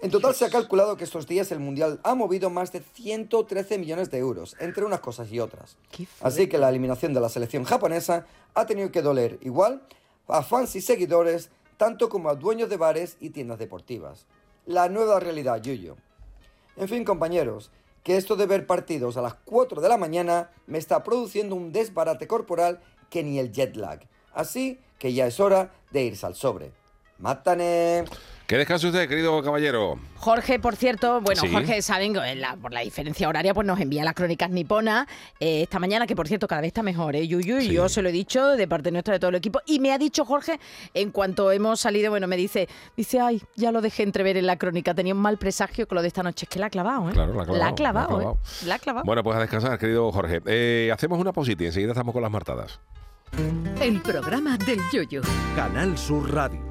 En total se ha calculado que estos días el Mundial ha movido más de 113 millones de euros, entre unas cosas y otras. Así que la eliminación de la selección japonesa ha tenido que doler igual a fans y seguidores, tanto como a dueños de bares y tiendas deportivas. La nueva realidad, Yuyo. En fin, compañeros, que esto de ver partidos a las 4 de la mañana me está produciendo un desbarate corporal que ni el jet lag. Así que ya es hora de irse al sobre. ¡Mátane! Que descanse usted, querido caballero. Jorge, por cierto, bueno, Sí. Jorge, saben que en la- por la diferencia horaria, pues nos envía las crónicas niponas eh, esta mañana, que por cierto cada vez está mejor, ¿eh? Yuyu, y Sí. yo se lo he dicho de parte nuestra de todo el equipo. Y me ha dicho Jorge, en cuanto hemos salido, bueno, me dice, dice, ay, ya lo dejé entrever en la crónica, tenía un mal presagio con lo de esta noche. Es que la ha clavado, ¿eh? Claro, la ha clavado, La ha clavado, la ha clavado. ¿eh? La ha clavado. Bueno, pues a descansar, querido Jorge. Eh, hacemos una pausita y enseguida estamos con las martadas. El programa del Yoyo. Canal Sur Radio.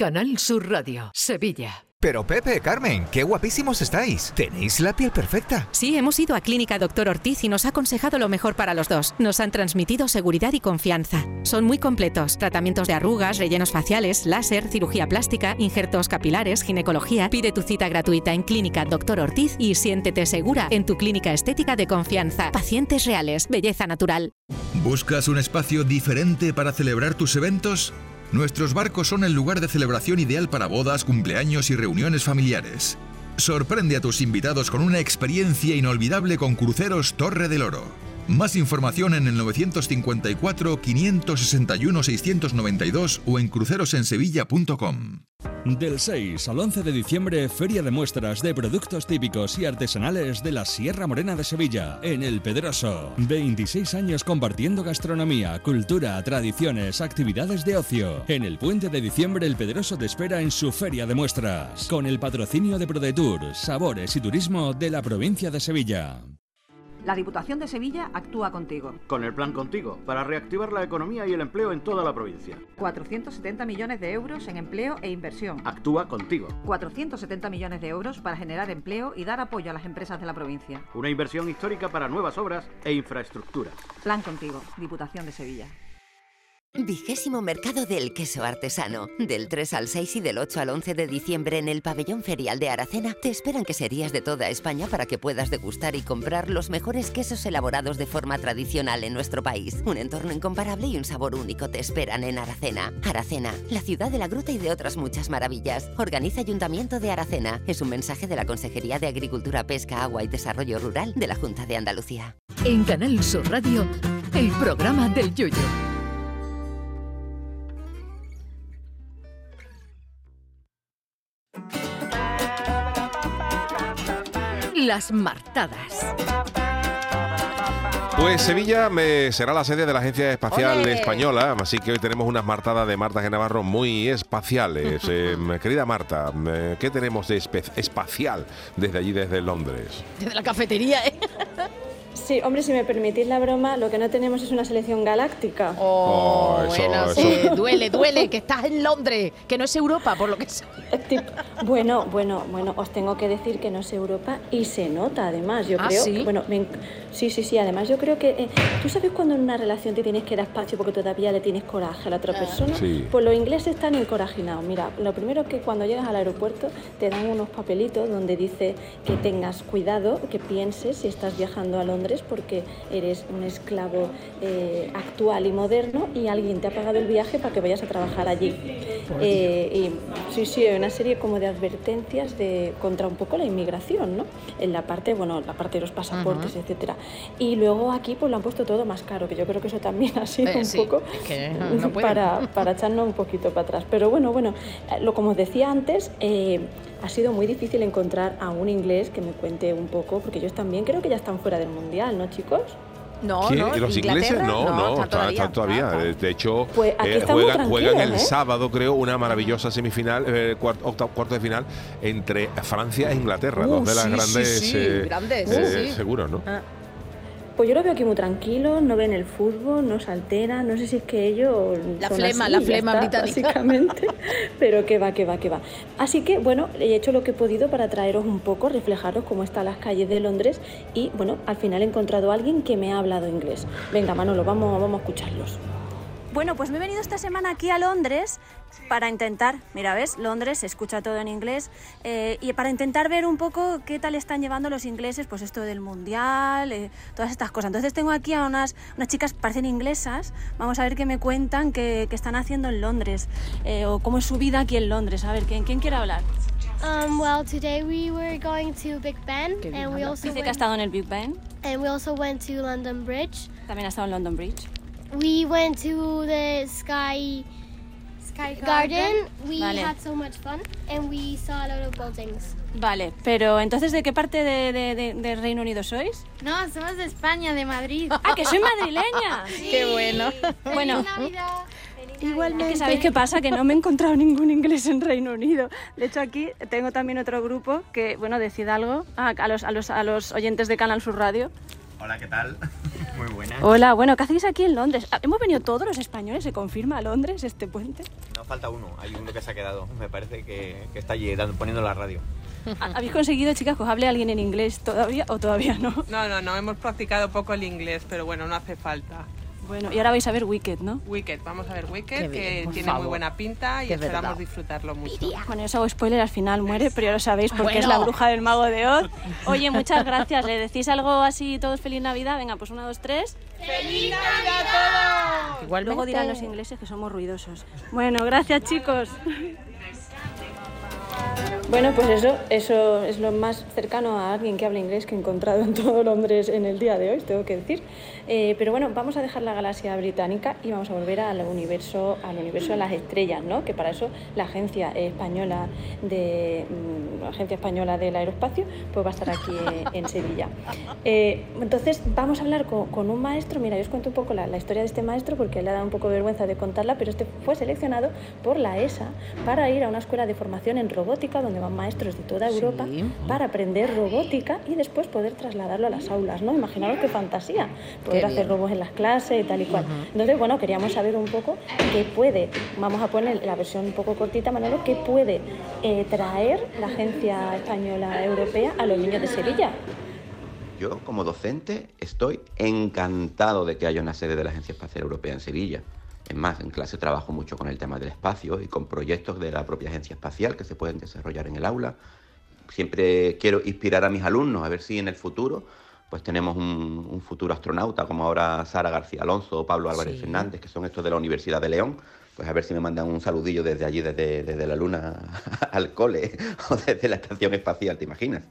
Canal Sur Radio, Sevilla. Pero Pepe, Carmen, qué guapísimos estáis. Tenéis la piel perfecta. Sí, hemos ido a Clínica Doctor Ortiz y nos ha aconsejado lo mejor para los dos. Nos han transmitido seguridad y confianza. Son muy completos. Tratamientos de arrugas, rellenos faciales, láser, cirugía plástica, injertos capilares, ginecología. Pide tu cita gratuita en Clínica Doctor Ortiz y siéntete segura en tu clínica estética de confianza. Pacientes reales, belleza natural. ¿Buscas un espacio diferente para celebrar tus eventos? Nuestros barcos son el lugar de celebración ideal para bodas, cumpleaños y reuniones familiares. Sorprende a tus invitados con una experiencia inolvidable con Cruceros Torre del Oro. Más información en el 954 561 692 o en crucerosensevilla.com. Del 6 al 11 de diciembre, Feria de Muestras de Productos Típicos y Artesanales de la Sierra Morena de Sevilla, en El Pedroso. 26 años compartiendo gastronomía, cultura, tradiciones, actividades de ocio. En el puente de diciembre, El Pedroso te espera en su Feria de Muestras, con el patrocinio de ProDetour, Sabores y Turismo de la provincia de Sevilla. La Diputación de Sevilla actúa contigo. Con el plan Contigo, para reactivar la economía y el empleo en toda la provincia. 470 millones de euros en empleo e inversión. Actúa contigo. 470 millones de euros para generar empleo y dar apoyo a las empresas de la provincia. Una inversión histórica para nuevas obras e infraestructuras. Plan contigo, Diputación de Sevilla. Vigésimo Mercado del Queso Artesano. Del 3 al 6 y del 8 al 11 de diciembre en el Pabellón Ferial de Aracena te esperan queserías de toda España para que puedas degustar y comprar los mejores quesos elaborados de forma tradicional en nuestro país. Un entorno incomparable y un sabor único te esperan en Aracena. Aracena, la ciudad de la gruta y de otras muchas maravillas. Organiza Ayuntamiento de Aracena. Es un mensaje de la Consejería de Agricultura, Pesca, Agua y Desarrollo Rural de la Junta de Andalucía. En Canal Sur Radio, el programa del Yoyo. Las martadas. Pues Sevilla me- será la sede de la Agencia Espacial. Española, así que hoy tenemos unas martadas de Marta G. Navarro muy espaciales. Eh, querida Marta, eh, ¿qué tenemos de espacial desde allí, desde Londres? Desde la cafetería, ¿eh? Sí, hombre, si me permitís la broma, lo que no tenemos es una selección galáctica. Oh, eso- bueno, eso- sí, duele, duele, que estás en Londres, que no es Europa, por lo que sé. Bueno, bueno, bueno, os tengo que decir que no es Europa y se nota además, yo ¿Ah, creo. sí? Bueno, me sí, sí, sí, además yo creo que eh, tú sabes cuando en una relación te tienes que dar espacio porque todavía le tienes coraje a la otra persona. Sí. Pues los ingleses están encorajinados. Mira, lo primero que cuando llegas al aeropuerto te dan unos papelitos donde dice que tengas cuidado, que pienses si estás viajando a Londres porque eres un esclavo eh, actual y moderno y alguien te ha pagado el viaje para que vayas a trabajar allí. Eh, y sí, sí, hay una serie como de advertencias de contra un poco la inmigración, ¿no? En la parte, bueno, la parte de los pasaportes, Ujú. etcétera. Y luego aquí pues lo han puesto todo más caro, que yo creo que eso también ha sido Eh, un sí, poco es que no pueden. para, para echarnos un poquito para atrás. Pero bueno, bueno, lo como os decía antes, ha sido muy difícil encontrar a un inglés que me cuente un poco, porque ellos también creo que ya están fuera del mundial, ¿no, chicos? No, no, ¿Y los Inglaterra, ingleses? No, no, no, están todavía. todavía. De- De hecho, Pues eh, juegan, juegan el ¿eh? sábado, creo, una maravillosa semifinal, eh, cuart- octavo- cuarto de final entre Francia e Inglaterra, Uh, dos de las sí, sí, grandes, sí, eh, grandes, eh, sí, sí. seguros, ¿no? Ah. Pues yo lo veo aquí muy tranquilo, no ven el fútbol, no se alteran, no sé si es que ellos... La son flema, así, la flema está, británica. Básicamente, pero que va, que va, que va. Así que, bueno, he hecho lo que he podido para traeros un poco, reflejaros cómo están las calles de Londres y, bueno, al final he encontrado a alguien que me ha hablado inglés. Venga, Manolo, vamos, vamos a escucharlos. Bueno, pues me he venido esta semana aquí a Londres para intentar, mira, ves, Londres se escucha todo en inglés, eh, y para intentar ver un poco qué tal están llevando los ingleses, pues esto del mundial, eh, todas estas cosas. Entonces tengo aquí a unas, unas chicas, parecen inglesas, vamos a ver qué me cuentan que, que están haciendo en Londres, eh, o cómo es su vida aquí en Londres. A ver, ¿quién, quién quiere hablar? Um, well, today we were going to Big Ben, and we also Dice que ha went, estado en el Big Ben, and we also went to London Bridge. también ha estado en London Bridge. We went to the Sky Sky Garden. We Vale. had so much fun, and we saw a lot of buildings. Vale, pero entonces, ¿de qué parte de, de- de- de Reino Unido sois? No, somos de España, de Madrid. ¡Ah, que soy madrileña! Qué bueno. Bueno, Navidad. Igualmente. Es que ¿Sabéis qué pasa? Que no me he encontrado ningún inglés en Reino Unido. De hecho, aquí tengo también otro grupo que, bueno, decid algo Ah, a, los, a, los, a los oyentes de Canal Sur Radio. Hola, ¿qué tal? Muy buena. Hola, bueno, ¿qué hacéis aquí en Londres? Ah, ¿Hemos venido todos los españoles? ¿Se confirma a Londres este puente? Nos falta uno, hay uno que se ha quedado. Me parece que, que está allí dando- poniendo la radio. ¿Ha- ¿Habéis conseguido, chicas, que os hable alguien en inglés todavía o todavía no? No, no, no, hemos practicado poco el inglés, pero bueno, no hace falta. Bueno, y ahora vais a ver Wicked, ¿no? Wicked, vamos a ver Wicked, Qué bien, que tiene favor. muy buena pinta y Que esperamos verdad. disfrutarlo mucho. Bueno, os hago spoiler, al final muere, pero ya lo sabéis porque es la bruja del mago de Oz. Oye, muchas gracias. ¿Le decís algo así, todos feliz Navidad? Venga, pues una, dos, tres. ¡Feliz Navidad a todos! Igual luego dirán los ingleses que somos ruidosos. Bueno, gracias chicos. Bueno, pues eso, eso es lo más cercano a alguien que habla inglés que he encontrado en todo Londres en el día de hoy, tengo que decir. Eh, pero bueno, vamos a dejar la galaxia británica y vamos a volver al universo, al universo de las estrellas, ¿no? Que para eso la agencia española mm, la agencia española del aeroespacio, pues va a estar aquí eh, en Sevilla. Eh, entonces vamos a hablar con, un maestro. Mira, yo os cuento un poco la, la historia de este maestro porque le ha dado un poco de vergüenza de contarla, pero este fue seleccionado por la ESA para ir a una escuela de formación en robótica donde van maestros de toda Europa para aprender robótica y después poder trasladarlo a las aulas, ¿no? Imaginaros qué fantasía, poder Qué hacer robots en las clases y tal y cual. Entonces, bueno, queríamos saber un poco qué puede, vamos a poner la versión un poco cortita, Manolo, qué puede eh, traer la Agencia Española Europea a los niños de Sevilla. Yo, como docente, estoy encantado de que haya una sede de la Agencia Espacial Europea en Sevilla. Es más, en clase trabajo mucho con el tema del espacio y con proyectos de la propia Agencia Espacial que se pueden desarrollar en el aula. Siempre quiero inspirar a mis alumnos a ver si en el futuro pues tenemos un, un futuro astronauta como ahora Sara García Alonso o Pablo Álvarez Sí. Fernández, que son estos de la Universidad de León. Pues a ver si me mandan un saludillo desde allí, desde, desde la Luna al cole o desde la Estación Espacial, ¿te imaginas?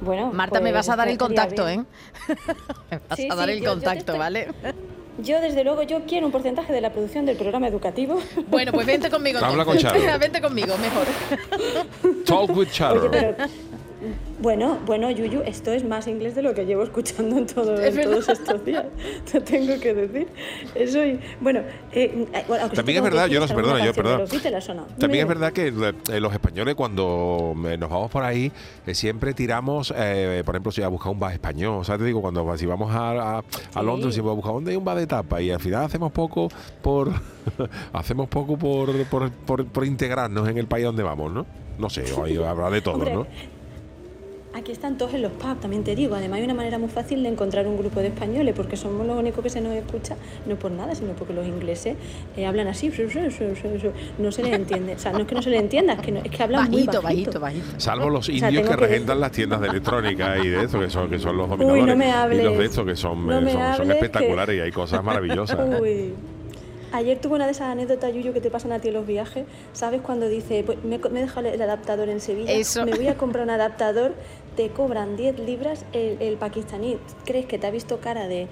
Bueno, Marta, me pues vas a dar el estaría contacto, bien. ¿eh? me vas Sí, a dar sí, el yo- yo contacto, estoy- ¿vale? Yo, desde luego, yo quiero un porcentaje de la producción del programa educativo. Bueno, pues vente conmigo. Habla con. Charo. vente conmigo, mejor. Talk with Charo. Oye, pero bueno, bueno, Yuyu, esto es más inglés de lo que llevo escuchando en, todo, Es en todos estos días. Te tengo que decir. Eso y, bueno, eh, bueno, También es verdad, yo yo, los Beatles, ¿o no? También es verdad que eh, los españoles cuando eh, nos vamos por ahí eh, siempre tiramos, eh, por ejemplo, si a buscar un bar español, o sea, te digo, cuando si vamos a, a, a Londres siempre a buscar dónde hay un bar de tapa y al final hacemos poco por hacemos poco por, por, por, por integrarnos en el país donde vamos, ¿no? No sé, ahí habrá de todo, Hombre, ¿no? Aquí están todos en los pubs, también te digo. Además, hay una manera muy fácil de encontrar un grupo de españoles, porque somos los únicos que se nos escucha, no por nada, sino porque los ingleses eh, hablan así, no se les entiende. O sea, no es que no se les entienda, es que, no- es que hablan muy Bajito, bajito. bajito, bajito. Salvo los indios que regentan las tiendas de electrónica y de eso, que son, que son los Uy, dominadores. no me y los hables. de estos que son, No eh, me son, son hables, que- espectaculares y hay cosas maravillosas. Uy. Ayer tuve una de esas anécdotas, Yuyu, que te pasan a ti en los viajes. ¿Sabes cuando dice, pues, me, me he dejado el adaptador en Sevilla, Eso. me voy a comprar un adaptador, te cobran 10 libras el, el pakistaní, crees que te ha visto cara de,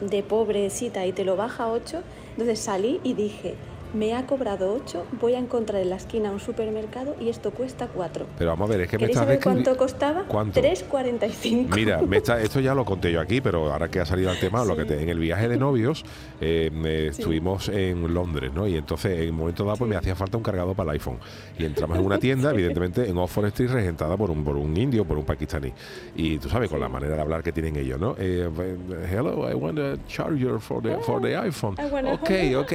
de pobrecita y te lo baja a 8? Entonces salí y dije, me ha cobrado 8, voy a encontrar en la esquina un supermercado y esto cuesta 4. Pero vamos a ver, es que me ¿Queréis estás saber cuánto costaba? ¿Cuánto? 3,45. Mira, me está- esto ya lo conté yo aquí, pero ahora que ha salido el tema, lo que te- en el viaje de novios eh, eh, Sí. estuvimos en Londres, ¿no? Y entonces en un momento dado pues me hacía falta un cargador para el iPhone. Y entramos en una tienda, evidentemente en Oxford Street, regentada por un, por un indio, por un pakistaní. Y tú sabes, con la manera de hablar que tienen ellos, ¿no? Eh, hello, I want a charger for the, for the iPhone. I wanna- Ok, ok,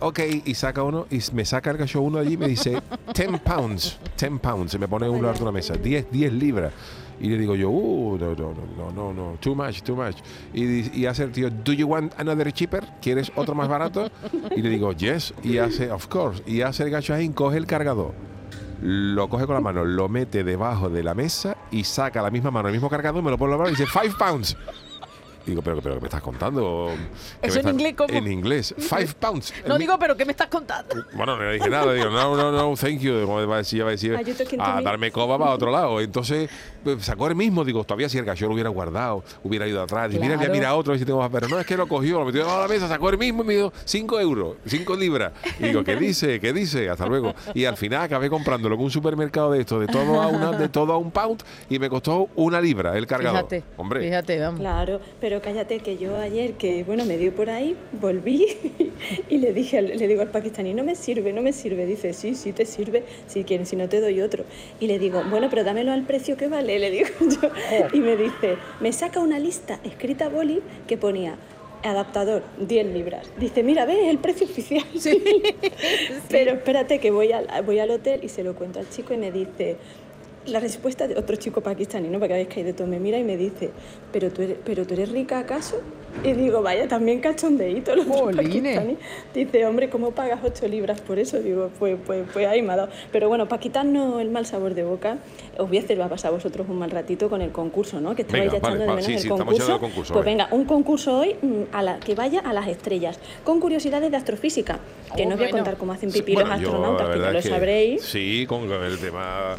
ok, ok. Y saca uno, y me saca el cacho uno allí y me dice 10 pounds, 10 pounds. Se me pone un lado de una mesa, 10, 10 libras. Y le digo yo, uh, no, no, no, no, no, no, too much, too much. Y, y hace el tío, do you want another cheaper? ¿Quieres otro más barato? Y le digo, yes. Y hace, of course. Y hace el gacho ahí, coge el cargador. Lo coge con la mano, lo mete debajo de la mesa y saca la misma mano, el mismo cargador, me lo pone en la mano y dice, five pounds. Digo, pero, pero ¿qué me estás contando? ¿Qué ¿Eso en estás- inglés cómo? En inglés, five pounds. No mi- digo, pero ¿qué me estás contando? bueno, no le dije nada, digo, no, no, no, thank you. Como va a decir, va a decir, to a me? darme coba para otro lado. Entonces, pues, sacó el mismo, digo, todavía si el gallo lo hubiera guardado, hubiera ido atrás, dice, mira, Claro. mira, mira otro, a ver si tengo más, pero no, es que lo cogió, lo metió debajo de la mesa, sacó el mismo y me dio 5 euros, 5 libras. Y digo, ¿qué dice? ¿Qué dice? Hasta luego. Y al final acabé comprándolo en un supermercado de esto, de todo a, una, de todo a un pound, y me costó una libra el cargador. Fíjate, Hombre, Fíjate, vamos. Claro, pero cállate que yo ayer, que bueno, me dio por ahí, volví y le dije, al- le digo al pakistaní, no me sirve, no me sirve. Dice, sí, sí te sirve, si quieres, si no te doy otro. Y le digo, bueno, pero dámelo al precio que vale, le digo yo. Y me dice, me saca una lista escrita a boli que ponía adaptador, 10 libras. Dice, mira, ve el precio oficial. Pero espérate que voy al, voy al hotel y se lo cuento al chico y me dice, la respuesta de otro chico pakistaní, ¿no? Porque habéis caído todo, me mira y me dice, ¿pero tú eres, ¿pero tú eres rica acaso? Y digo, vaya, también cachondeíto el otro pakistaní. Dice, hombre, ¿cómo pagas 8 libras por eso? Digo, pues, pues, pues ahí me ha dado. Pero bueno, para quitarnos el mal sabor de boca, os voy a hacer, va a pasar a vosotros un mal ratito con el concurso, ¿no? Que estabais Venga, ya echando vale, de va, menos sí, el sí, concurso. echando el concurso, pues venga. venga, un concurso hoy mm, a la, que vaya a las estrellas, con curiosidades de astrofísica, que Oh, no os voy a contar cómo hacen pipí Bueno, los yo, astronautas, la que verdad lo que sabréis. Sí, con el tema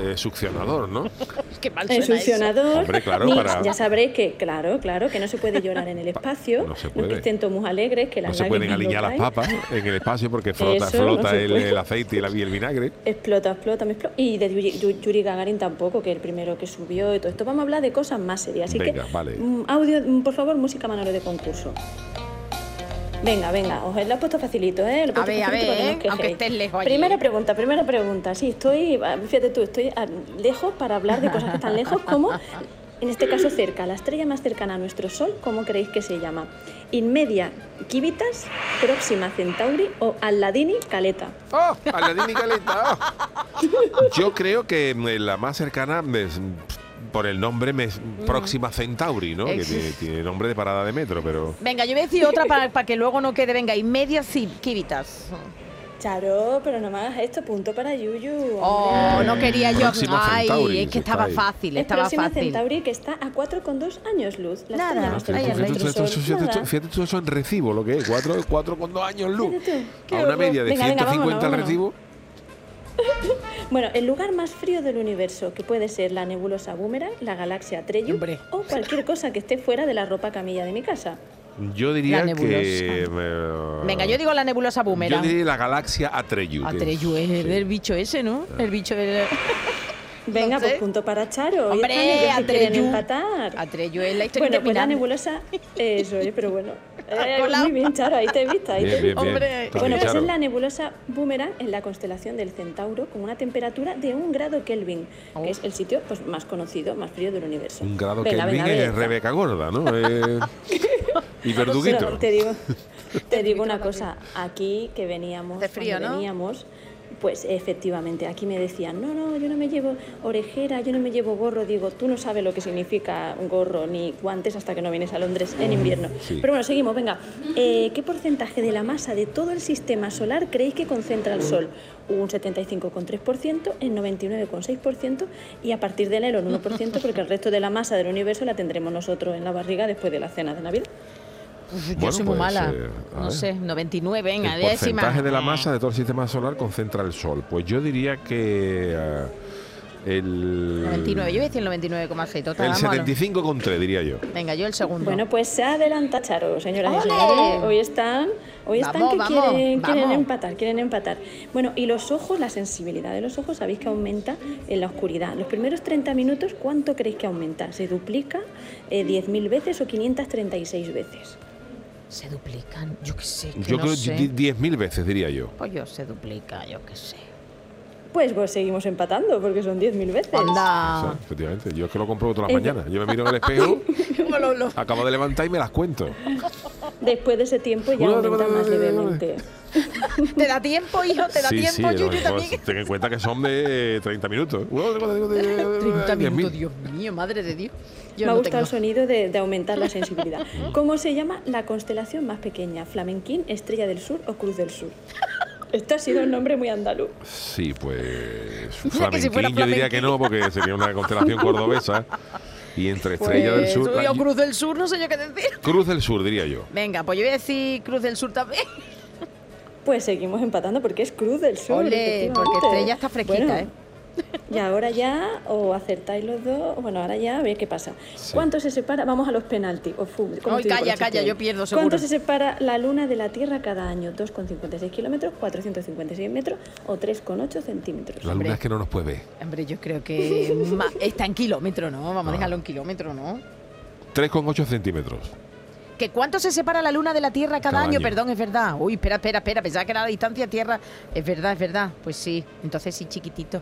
eh, succionador, ¿no? Qué mal El suena eso. succionador. Hombre, claro, ni- para- Ya sabréis que, claro, claro, que no se puede llorar en el espacio. No se puede. que estén todos muy alegres, que No las se pueden no alinear las papas en el espacio porque flota, Eso no flota el, el aceite y, la- y el vinagre. Explota, explota, me explota. Y de Yuri, Yu- Yuri Gagarin tampoco, que es el primero que subió y todo esto. Vamos a hablar de cosas más serias. Así Venga, que, vale. mm, audio, mm, por favor, música Manolo de concurso. Venga, venga, os lo he puesto facilito, ¿eh? Lo he A ver, a no ver, quejéis. aunque estés lejos allí. Primera pregunta, primera pregunta. Sí, estoy, fíjate tú, estoy ah, lejos para hablar de cosas que están lejos, como en este caso cerca, la estrella más cercana a nuestro Sol, ¿cómo creéis que se llama? Inmedia Kivitas, Próxima Centauri o Alladini Caleta. ¡Oh! Aladín y Caleta. oh. Yo creo que la más cercana es, por el nombre me es Próxima Centauri, ¿no? Que tiene, tiene nombre de parada de metro, pero Venga, yo voy a decir otra para, para que luego no quede. Venga, y media sí, kivitas. Charo, pero no me hagas esto, punto para Yuyu. Oh, no quería yo. Próxima Ay, Centauri, es que estaba fácil, Es estaba Próxima fácil. Centauri que está a 4,2 años luz. La Nada, fíjate, tú- eso en recibo, lo que es, cuatro, cuatro con dos años luz. A una media de Venga, venga, 150 vámonos, el recibo. Bueno, el lugar más frío del universo, que puede ser la nebulosa Boomerang, la galaxia Trello o cualquier cosa que esté fuera de la ropa camilla de mi casa. Yo diría La que. eh, Venga, yo digo la nebulosa Yo boomerang. diría la galaxia Atreyu. Atreyu es el bicho ese, ¿no? El bicho del... Venga, No sé. pues punto para Charo. Hombre, están ellos que quieren Atreyu. empatar. Atreyu es la historia Bueno, pues la nebulosa... Eso, oye, pero bueno. Eh, muy bien, Charo, ahí te he visto. Ahí Bien, te bien. Hombre. Bueno, pues es la nebulosa Boomerang en la constelación del Centauro con una temperatura de un grado Kelvin, que es el sitio pues, más conocido, más frío del universo. Un grado Venga, Kelvin venga, es. Rebeca Gorda, ¿no? Eh, y Pero verduguito. te digo, te digo una cosa, aquí que veníamos, De frío, cuando ¿no? veníamos, pues efectivamente, aquí me decían, no, no, yo no me llevo orejera, yo no me llevo gorro, digo, tú no sabes lo que significa un gorro ni guantes hasta que no vienes a Londres en invierno. sí. Pero bueno, seguimos, venga, Eh, ¿qué porcentaje de la masa de todo el sistema solar creéis que concentra el Sol? Un 75,3%, el 99,6% y a partir de él el 1% porque el resto de la masa del universo la tendremos nosotros en la barriga después de la cena de Navidad. Yo Bueno, soy muy pues, mala. eh, no sé, 99, venga, el décima. porcentaje de la masa de todo el sistema solar concentra el Sol. Pues yo diría que eh, El, 99, yo voy a decir el 99,6. Total, el vamos a lo- 75,3 diría yo. Venga, yo el segundo. Bueno, pues se adelanta Charo, señoras y ¡Ole! señores. Hoy están, hoy Vamos, están que vamos, quieren, empatar, quieren empatar. Bueno, y los ojos, la sensibilidad de los ojos, sabéis que aumenta en la oscuridad. Los primeros 30 minutos, ¿cuánto creéis que aumenta? ¿Se duplica eh, 10.000 veces o 536 veces? Se duplican, yo qué sé. que Yo no creo sé. di- 10.000 veces diría yo. Pues yo se duplica, yo qué sé. Pues, pues seguimos empatando porque son 10.000 veces. Anda. efectivamente. Yo es que lo compro todas las mañanas. Yo me miro en el espejo, ¿Cómo lo- lo- acabo de levantar y me las cuento. Después de ese tiempo ya aumenta más levemente. ¿Te da tiempo, hijo? ¿Te da sí, tiempo, sí, Yuyu, también? pues, ten en cuenta que son de 30 minutos. 30 10.000. minutos, Dios mío, madre de Dios. Yo Me ha no gustado el sonido de, de aumentar la sensibilidad. ¿Cómo se llama la constelación más pequeña? ¿Flamenquín, Estrella del Sur o Cruz del Sur? Esto ha sido un nombre muy andaluz. Sí, pues si flamenquín fuera yo diría que no, porque sería una constelación cordobesa. Y entre Estrella del Pues, Sur... uy, la- o Cruz del Sur, no sé yo qué decir. Cruz del Sur, diría yo. Venga, pues yo voy a decir Cruz del Sur también. Pues seguimos empatando porque es Cruz del Sur. Ole, porque Estrella está fresquita, Bueno, ¿eh? Y ahora ya, o acertáis los dos, bueno, ahora ya a ver qué pasa. Sí. ¿Cuánto se separa? Vamos a los penaltis. o fútbol, como Ay, calla, calla, yo pierdo seguro. ¿Cuánto se separa la Luna de la Tierra cada año? ¿2,56 kilómetros, 456 metros o 3,8 centímetros? La luna es que no nos puede ver. Hombre, yo creo que está en kilómetro, ¿no? Vamos a dejarlo en kilómetro, ¿no? 3,8 centímetros. ¿Que cuánto se separa la luna de la Tierra cada, Cada año? año. Perdón, es verdad. Uy, espera, espera, espera. Pensaba que era la distancia Tierra. Es verdad, es verdad. Pues sí. Entonces sí, chiquitito.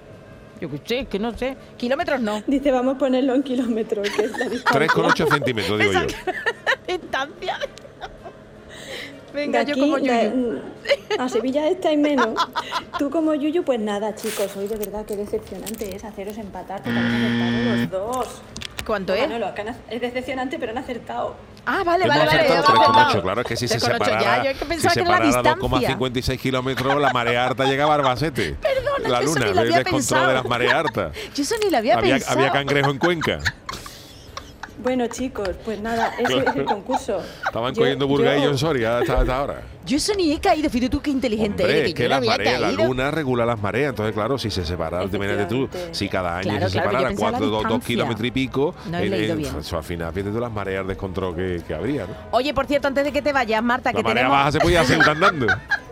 Yo que sé, que no sé. Kilómetros no. Dice, vamos a ponerlo en kilómetros, que es la distancia. 3,8 centímetros, digo yo. Distancia. Venga, De yo aquí, como de- Yuyu. A Sevilla está y menos. Tú como Yuyu, pues nada, chicos. Hoy de verdad que decepcionante es haceros empatar porque habéis acertado los dos. ¿Cuánto Bueno, es? Manolo, que han ac- es decepcionante, pero han acertado. Ah, vale, Hemos vale, vale. acertado hemos 3,8, acertado. claro, es que si se 3,8, separara, ya, yo es que si pensaba que era la distancia. 2,56 kilómetros, la marea alta llegaba a Albacete. Perdona, la que eso luna, ni lo el había descontrol pensado. de las mareas altas. Yo eso ni lo había, Había, pensado. había cangrejo en Cuenca. Bueno, chicos, pues nada, ese es el concurso. Estaban Yo- cogiendo burgalillo yo- en Soria hasta, hasta ahora. Yo eso ni he caído. Fíjate tú qué inteligente Hombre, eres. es Que, que yo había mareas, la luna regula las mareas. Entonces, claro, si se separara, imagínate tú, si cada año Claro, se claro, separara la cuatro, dos, dos kilómetros y pico, No he leído bien. eso al final fíjate tú las mareas de control que, que habría, ¿no? Oye, por cierto, antes de que te vayas, Marta, La que marea tenemos baja se podía seguir andando.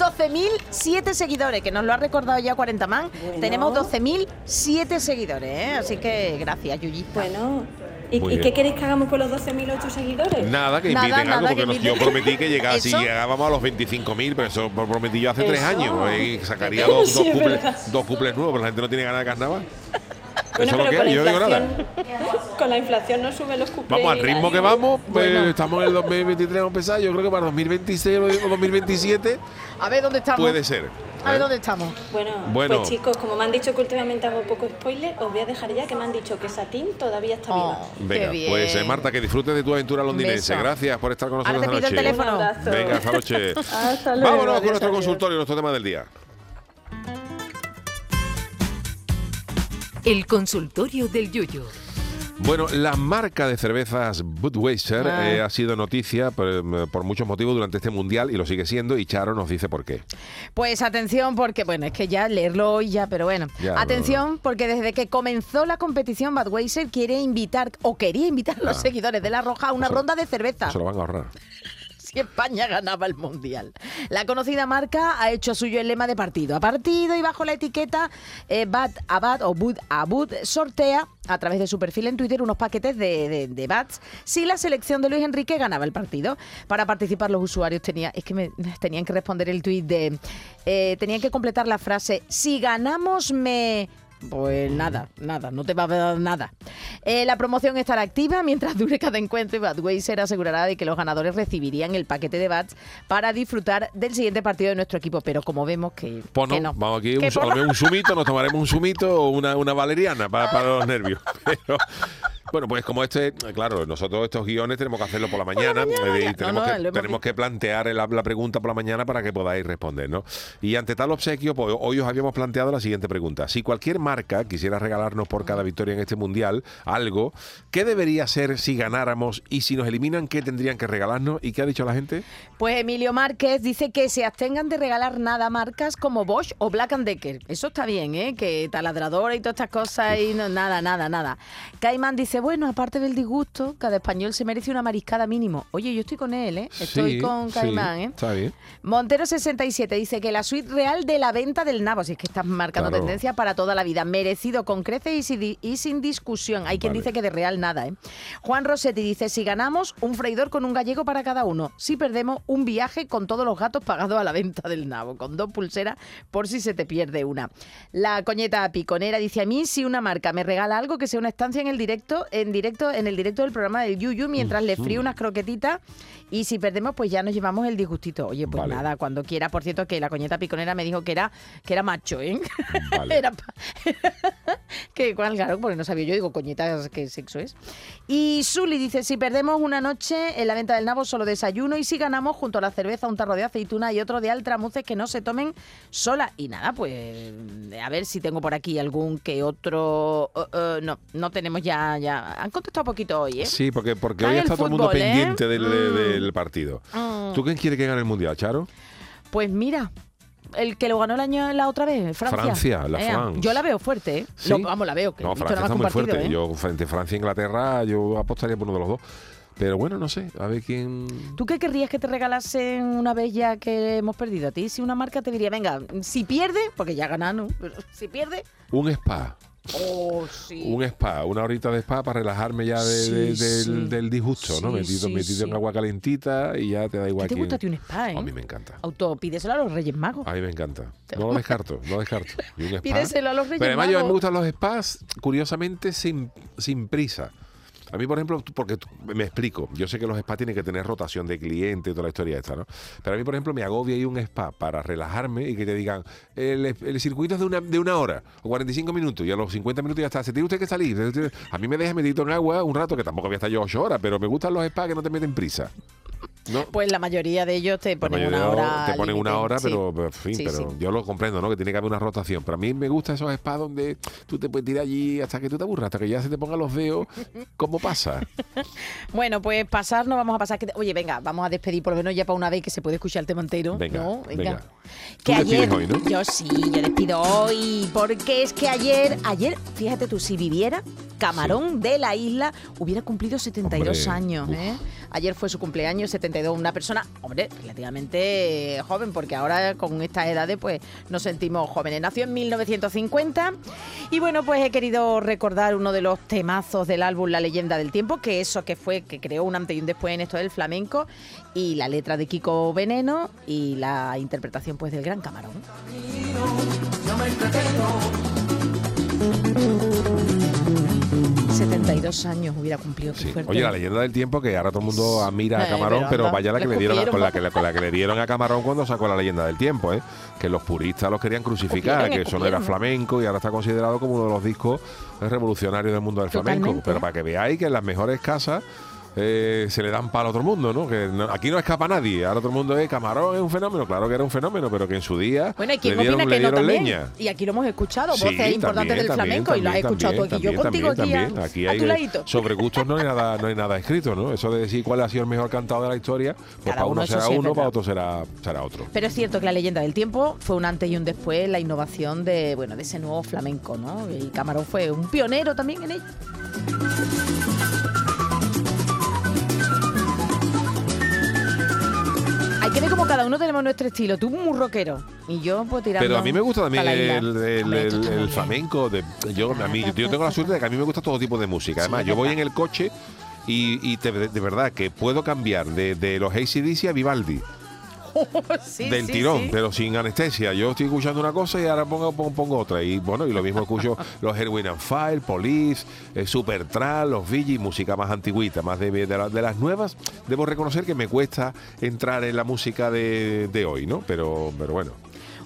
12.007 seguidores, que nos lo ha recordado ya 40 man. Tenemos 12.007 seguidores, ¿eh? Así que gracias, Yuyi. Bueno, ¿y, qué queréis que hagamos con los 12.008 seguidores? Nada, que Nada, inviten nada, algo, que porque nos- yo prometí que llegara, si llegábamos a los 25.000, pero eso lo prometí yo hace tres años. ¿eh? Y sacaría dos, dos es cuples, dos cuples nuevos, pero la gente no tiene ganas de carnaval. Bueno, eso pero con la yo no digo nada. inflación, con la inflación no suben los cuplés. Vamos, al ritmo que vamos, pues, Bueno. estamos en el 2023, vamos a empezar. Yo creo que para 2026 o 2027 A ver dónde estamos. puede ser. A ver ¿eh? dónde estamos. Bueno, Bueno. pues chicos, como me han dicho que últimamente hago poco spoiler, os voy a dejar ya que me han dicho que Satín todavía está viva. Venga, pues eh, Marta, que disfrutes de tu aventura londinense. beso. Gracias por estar con Ahora nosotros te pido el esta noche. teléfono. Venga, esta noche. Hasta luego, Vámonos con nuestro consultorio, nuestro tema del día. El consultorio del Yuyo. Bueno, la marca de cervezas Budweiser Ah. eh, ha sido noticia por, por muchos motivos durante este mundial y lo sigue siendo y Charo nos dice por qué. Pues atención, porque, bueno, es que ya leerlo hoy ya, pero bueno. Ya, no, atención, porque desde que comenzó la competición, Budweiser quiere invitar, o quería invitar a los Ah. seguidores de La Roja a una ronda de cerveza. Se lo van a ahorrar. Si España ganaba el Mundial. La conocida marca ha hecho suyo el lema de partido a partido y bajo la etiqueta eh, Bad a Bad o Bud a Bud sortea a través de su perfil en Twitter unos paquetes de, de, Bats si la selección de Luis Enrique ganaba el partido. Para participar los usuarios tenía, es que tenían que responder el tuit de... eh, tenían que completar la frase si ganamos me... Pues nada, nada, no te va a dar nada. Eh, la promoción estará activa mientras dure cada encuentro y Budweiser asegurará de que los ganadores recibirían el paquete de bats para disfrutar del siguiente partido de nuestro equipo. Pero como vemos que, Pues no, que no. vamos aquí, un, por a lo mejor un sumito, nos tomaremos un sumito o una, una valeriana para, para los nervios. Pero Bueno, pues como este, claro, nosotros estos guiones tenemos que hacerlo por la mañana, y tenemos, No, no, que, tenemos que plantear la, la pregunta por la mañana para que podáis responder, ¿no? Y ante tal obsequio, pues hoy os habíamos planteado la siguiente pregunta. Si cualquier marca quisiera regalarnos por cada victoria en este mundial algo, ¿qué debería ser si ganáramos? Y si nos eliminan, ¿qué tendrían que regalarnos? ¿Y qué ha dicho la gente? Pues Emilio Márquez dice que se abstengan de regalar nada a marcas como Bosch o Black Decker. Eso está bien, ¿eh? Que taladradora y todas estas cosas y no, nada, nada, nada. Caimán dice, bueno, aparte del disgusto, cada español se merece una mariscada mínimo. Oye, yo estoy con él, ¿eh? Estoy Sí, con sí, Caimán, ¿eh? Está bien. Montero67 dice que la suite real de la venta del nabo, si es que estás marcando Claro. tendencia para toda la vida, merecido con creces y, sin di- y sin discusión. Hay quien Vale. dice que de real nada. ¿eh? Juan Rossetti dice, si ganamos, un freidor con un gallego para cada uno. Si perdemos, un viaje con todos los gatos pagados a la venta del nabo, con dos pulseras por si se te pierde una. La coñeta piconera dice, a mí si una marca me regala algo que sea una estancia en el directo, en directo, en el directo del programa del Yuyu, mientras le frío unas croquetitas y si perdemos, pues ya nos llevamos el disgustito. Oye, pues Vale. nada, cuando quiera. Por cierto, que la coñeta piconera me dijo que era, que era macho, ¿eh? Vale. Era pa- que cuál, claro, porque no sabía yo, digo, coñeta, ¿qué sexo es? Y Suli dice, si perdemos una noche en la venta del nabo, solo desayuno. Y si ganamos, junto a la cerveza, un tarro de aceituna y otro de altramuces que no se tomen sola. Y nada, pues a ver si tengo por aquí algún que otro... no, no tenemos ya... ya Han contestado poquito hoy, ¿eh? Sí, porque, porque hoy está todo el mundo ¿eh? pendiente del, Mm. del partido. Mm. ¿Tú quién quiere que gane el Mundial, Charo? Pues mira, el que lo ganó el año la otra vez, Francia. Francia, la France. Yo la veo fuerte, ¿eh? ¿Sí? Lo- vamos, la veo. Que No, Francia está muy fuerte. ¿eh? Yo frente a Francia e Inglaterra, yo apostaría por uno de los dos. Pero bueno, no sé, a ver quién... ¿Tú qué querrías que te regalasen una vez ya que hemos perdido? A ti, si una marca te diría, venga, si pierde, porque ya ganaron, pero si pierde, Un spa. Oh, sí. Un spa, una horita de spa para relajarme ya de- Sí, de- del, sí. del disgusto, ¿no? Metido, metido en agua calentita y ya te da igual ¿Qué te quién. gusta a ti un spa, eh? A mí me encanta. Auto, pídeselo a los Reyes Magos. A mí me encanta. No lo descarto, no lo descarto. Y un spa. Pídeselo a los Reyes Pero además yo, a mí me Magos. gustan los spas, curiosamente, sin, sin prisa. A mí, por ejemplo, porque me explico, yo sé que los spas tienen que tener rotación de clientes y toda la historia esta, ¿no? Pero a mí, por ejemplo, me agobia ir un spa para relajarme y que te digan, el, circuito es de una, de una hora o 45 minutos y a los 50 minutos ya está, se tiene usted que salir. A mí me deja metito en agua un rato, que tampoco voy a estar yo 8 horas, pero me gustan los spas que no te meten prisa. ¿No? Pues la mayoría de ellos te ponen una hora. te ponen una hora, pero, en fin, Sí, pero sí. yo lo comprendo, ¿no? Que tiene que haber una rotación. Pero a mí me gustan esos spas donde tú te puedes tirar allí hasta que tú te aburras, hasta que ya se te pongan los dedos. ¿Cómo pasa? Bueno, pues pasar, no vamos a pasar. que- Oye, venga, vamos a despedir por lo menos ya para una vez que se puede escuchar el tema entero. Venga, ¿no? venga. Que ayer, hoy, ¿no? yo sí, yo despido hoy, porque es que ayer, ayer, fíjate tú, si viviera, Camarón de la isla hubiera cumplido 72 Hombre, años. ¿eh? Ayer fue su cumpleaños, 72, una persona, hombre, relativamente joven, porque ahora con estas edades pues nos sentimos jóvenes. Nació en 1950 y bueno, pues he querido recordar uno de los temazos del álbum La leyenda del tiempo, que eso que fue, que creó un antes y un después en esto del flamenco, y la letra de Kiko Veneno y la interpretación pues del Gran Camarón. 72 años hubiera cumplido fuerte. Oye, la leyenda del tiempo que ahora todo el mundo admira a Eh, Camarón, pero vaya la que le le dieron a- con la que, con la que le dieron a Camarón cuando sacó la leyenda del tiempo, ¿eh? Que los puristas los querían crucificar, que eso no era flamenco y ahora está considerado como uno de los discos revolucionarios del mundo del flamenco. Pero para que veáis que en las mejores casas eh, se le dan palo a todo el mundo, ¿no? Que no- aquí no escapa nadie. Ahora todo el mundo es Camarón, es un fenómeno. Claro que era un fenómeno, pero que en su día Bueno, le dieron, opina que leña. Y aquí lo hemos escuchado, Sí, voces importantes también, del también, flamenco y lo has escuchado tú aquí. también, yo contigo aquí, también. a- Aquí a hay tu ladito. sobre gustos no hay nada no hay nada escrito, ¿no? Eso de decir cuál ha sido el mejor cantado de la historia, pues Cada para uno, será sí uno, para otro será será otro. Pero es cierto que la leyenda del tiempo fue un antes y un después la innovación de, bueno, de ese nuevo flamenco, ¿no? Y Camarón fue un pionero también en ello. Hay que ver como cada uno tenemos nuestro estilo. Tú muy rockero y yo pues tirando Pero a mí me gusta también pa' la isla. el, el- Hombre, el- tú el también. flamenco. De, yo, a mí, yo tengo la suerte de que a mí me gusta todo tipo de música. Además, yo voy en el coche y, y te- de, verdad que puedo cambiar de, de los ACDC a Vivaldi. Sí, del sí, tirón, sí. pero sin anestesia. Yo estoy escuchando una cosa y ahora pongo, pongo, pongo otra. Y bueno, y lo mismo escucho los Erwin and Fire, Police, eh, Supertral, los Vigi, música más antigüita, más de, de, la- de las nuevas. Debo reconocer que me cuesta entrar en la música de, de hoy, ¿no? Pero, pero bueno.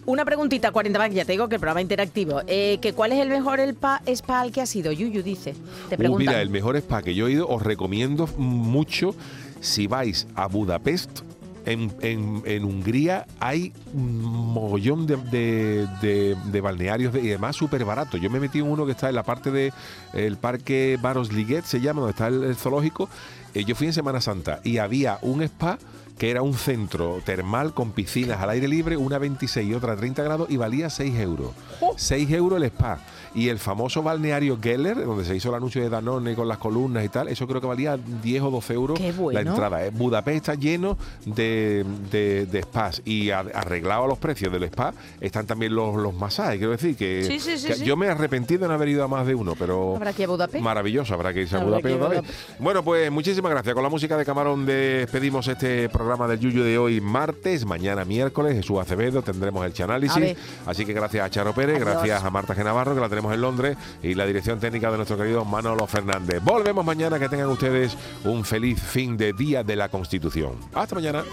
Una preguntita, 40 más, ya te digo que el programa interactivo. Eh, que ¿Cuál es el mejor el pa- spa al que ha sido? Yuyu dice. Te Uh, preguntan. mira, el mejor spa que yo he ido, os recomiendo mucho si vais a Budapest. En, Hungría hay un mogollón de, de- de- balnearios y además súper barato. Yo me metí en uno que está en la parte del el parque Baros Liguet, se llama, donde está el, el zoológico. Eh, yo fui en Semana Santa y había un spa que era un centro termal con piscinas al aire libre, una 26 y otra 30 grados y valía 6 euros. 6 euros el spa. Y el famoso balneario Geller, donde se hizo el anuncio de Danone con las columnas y tal, eso creo que valía 10 o 12 euros bueno. la entrada. ¿eh? Budapest está lleno de, de- de spas y arreglado a los precios del spa están también los, los masajes. Quiero decir que, Sí, sí, sí, que yo me arrepentí de no haber ido a más de uno, pero Habrá que ir a Budapest. maravilloso, habrá que irse a Budapest otra vez. Bueno, pues muchísimas gracias. Con la música de Camarón despedimos este programa del Yuyu de hoy martes, mañana miércoles, Jesús Acevedo, tendremos el Chanálisis. Así que gracias a Charo Pérez, Adiós. gracias a Marta Genavarro, que la tenemos en Londres, y la dirección técnica de nuestro querido Manolo Fernández. Volvemos mañana, que tengan ustedes un feliz fin de Día de la Constitución. Hasta mañana.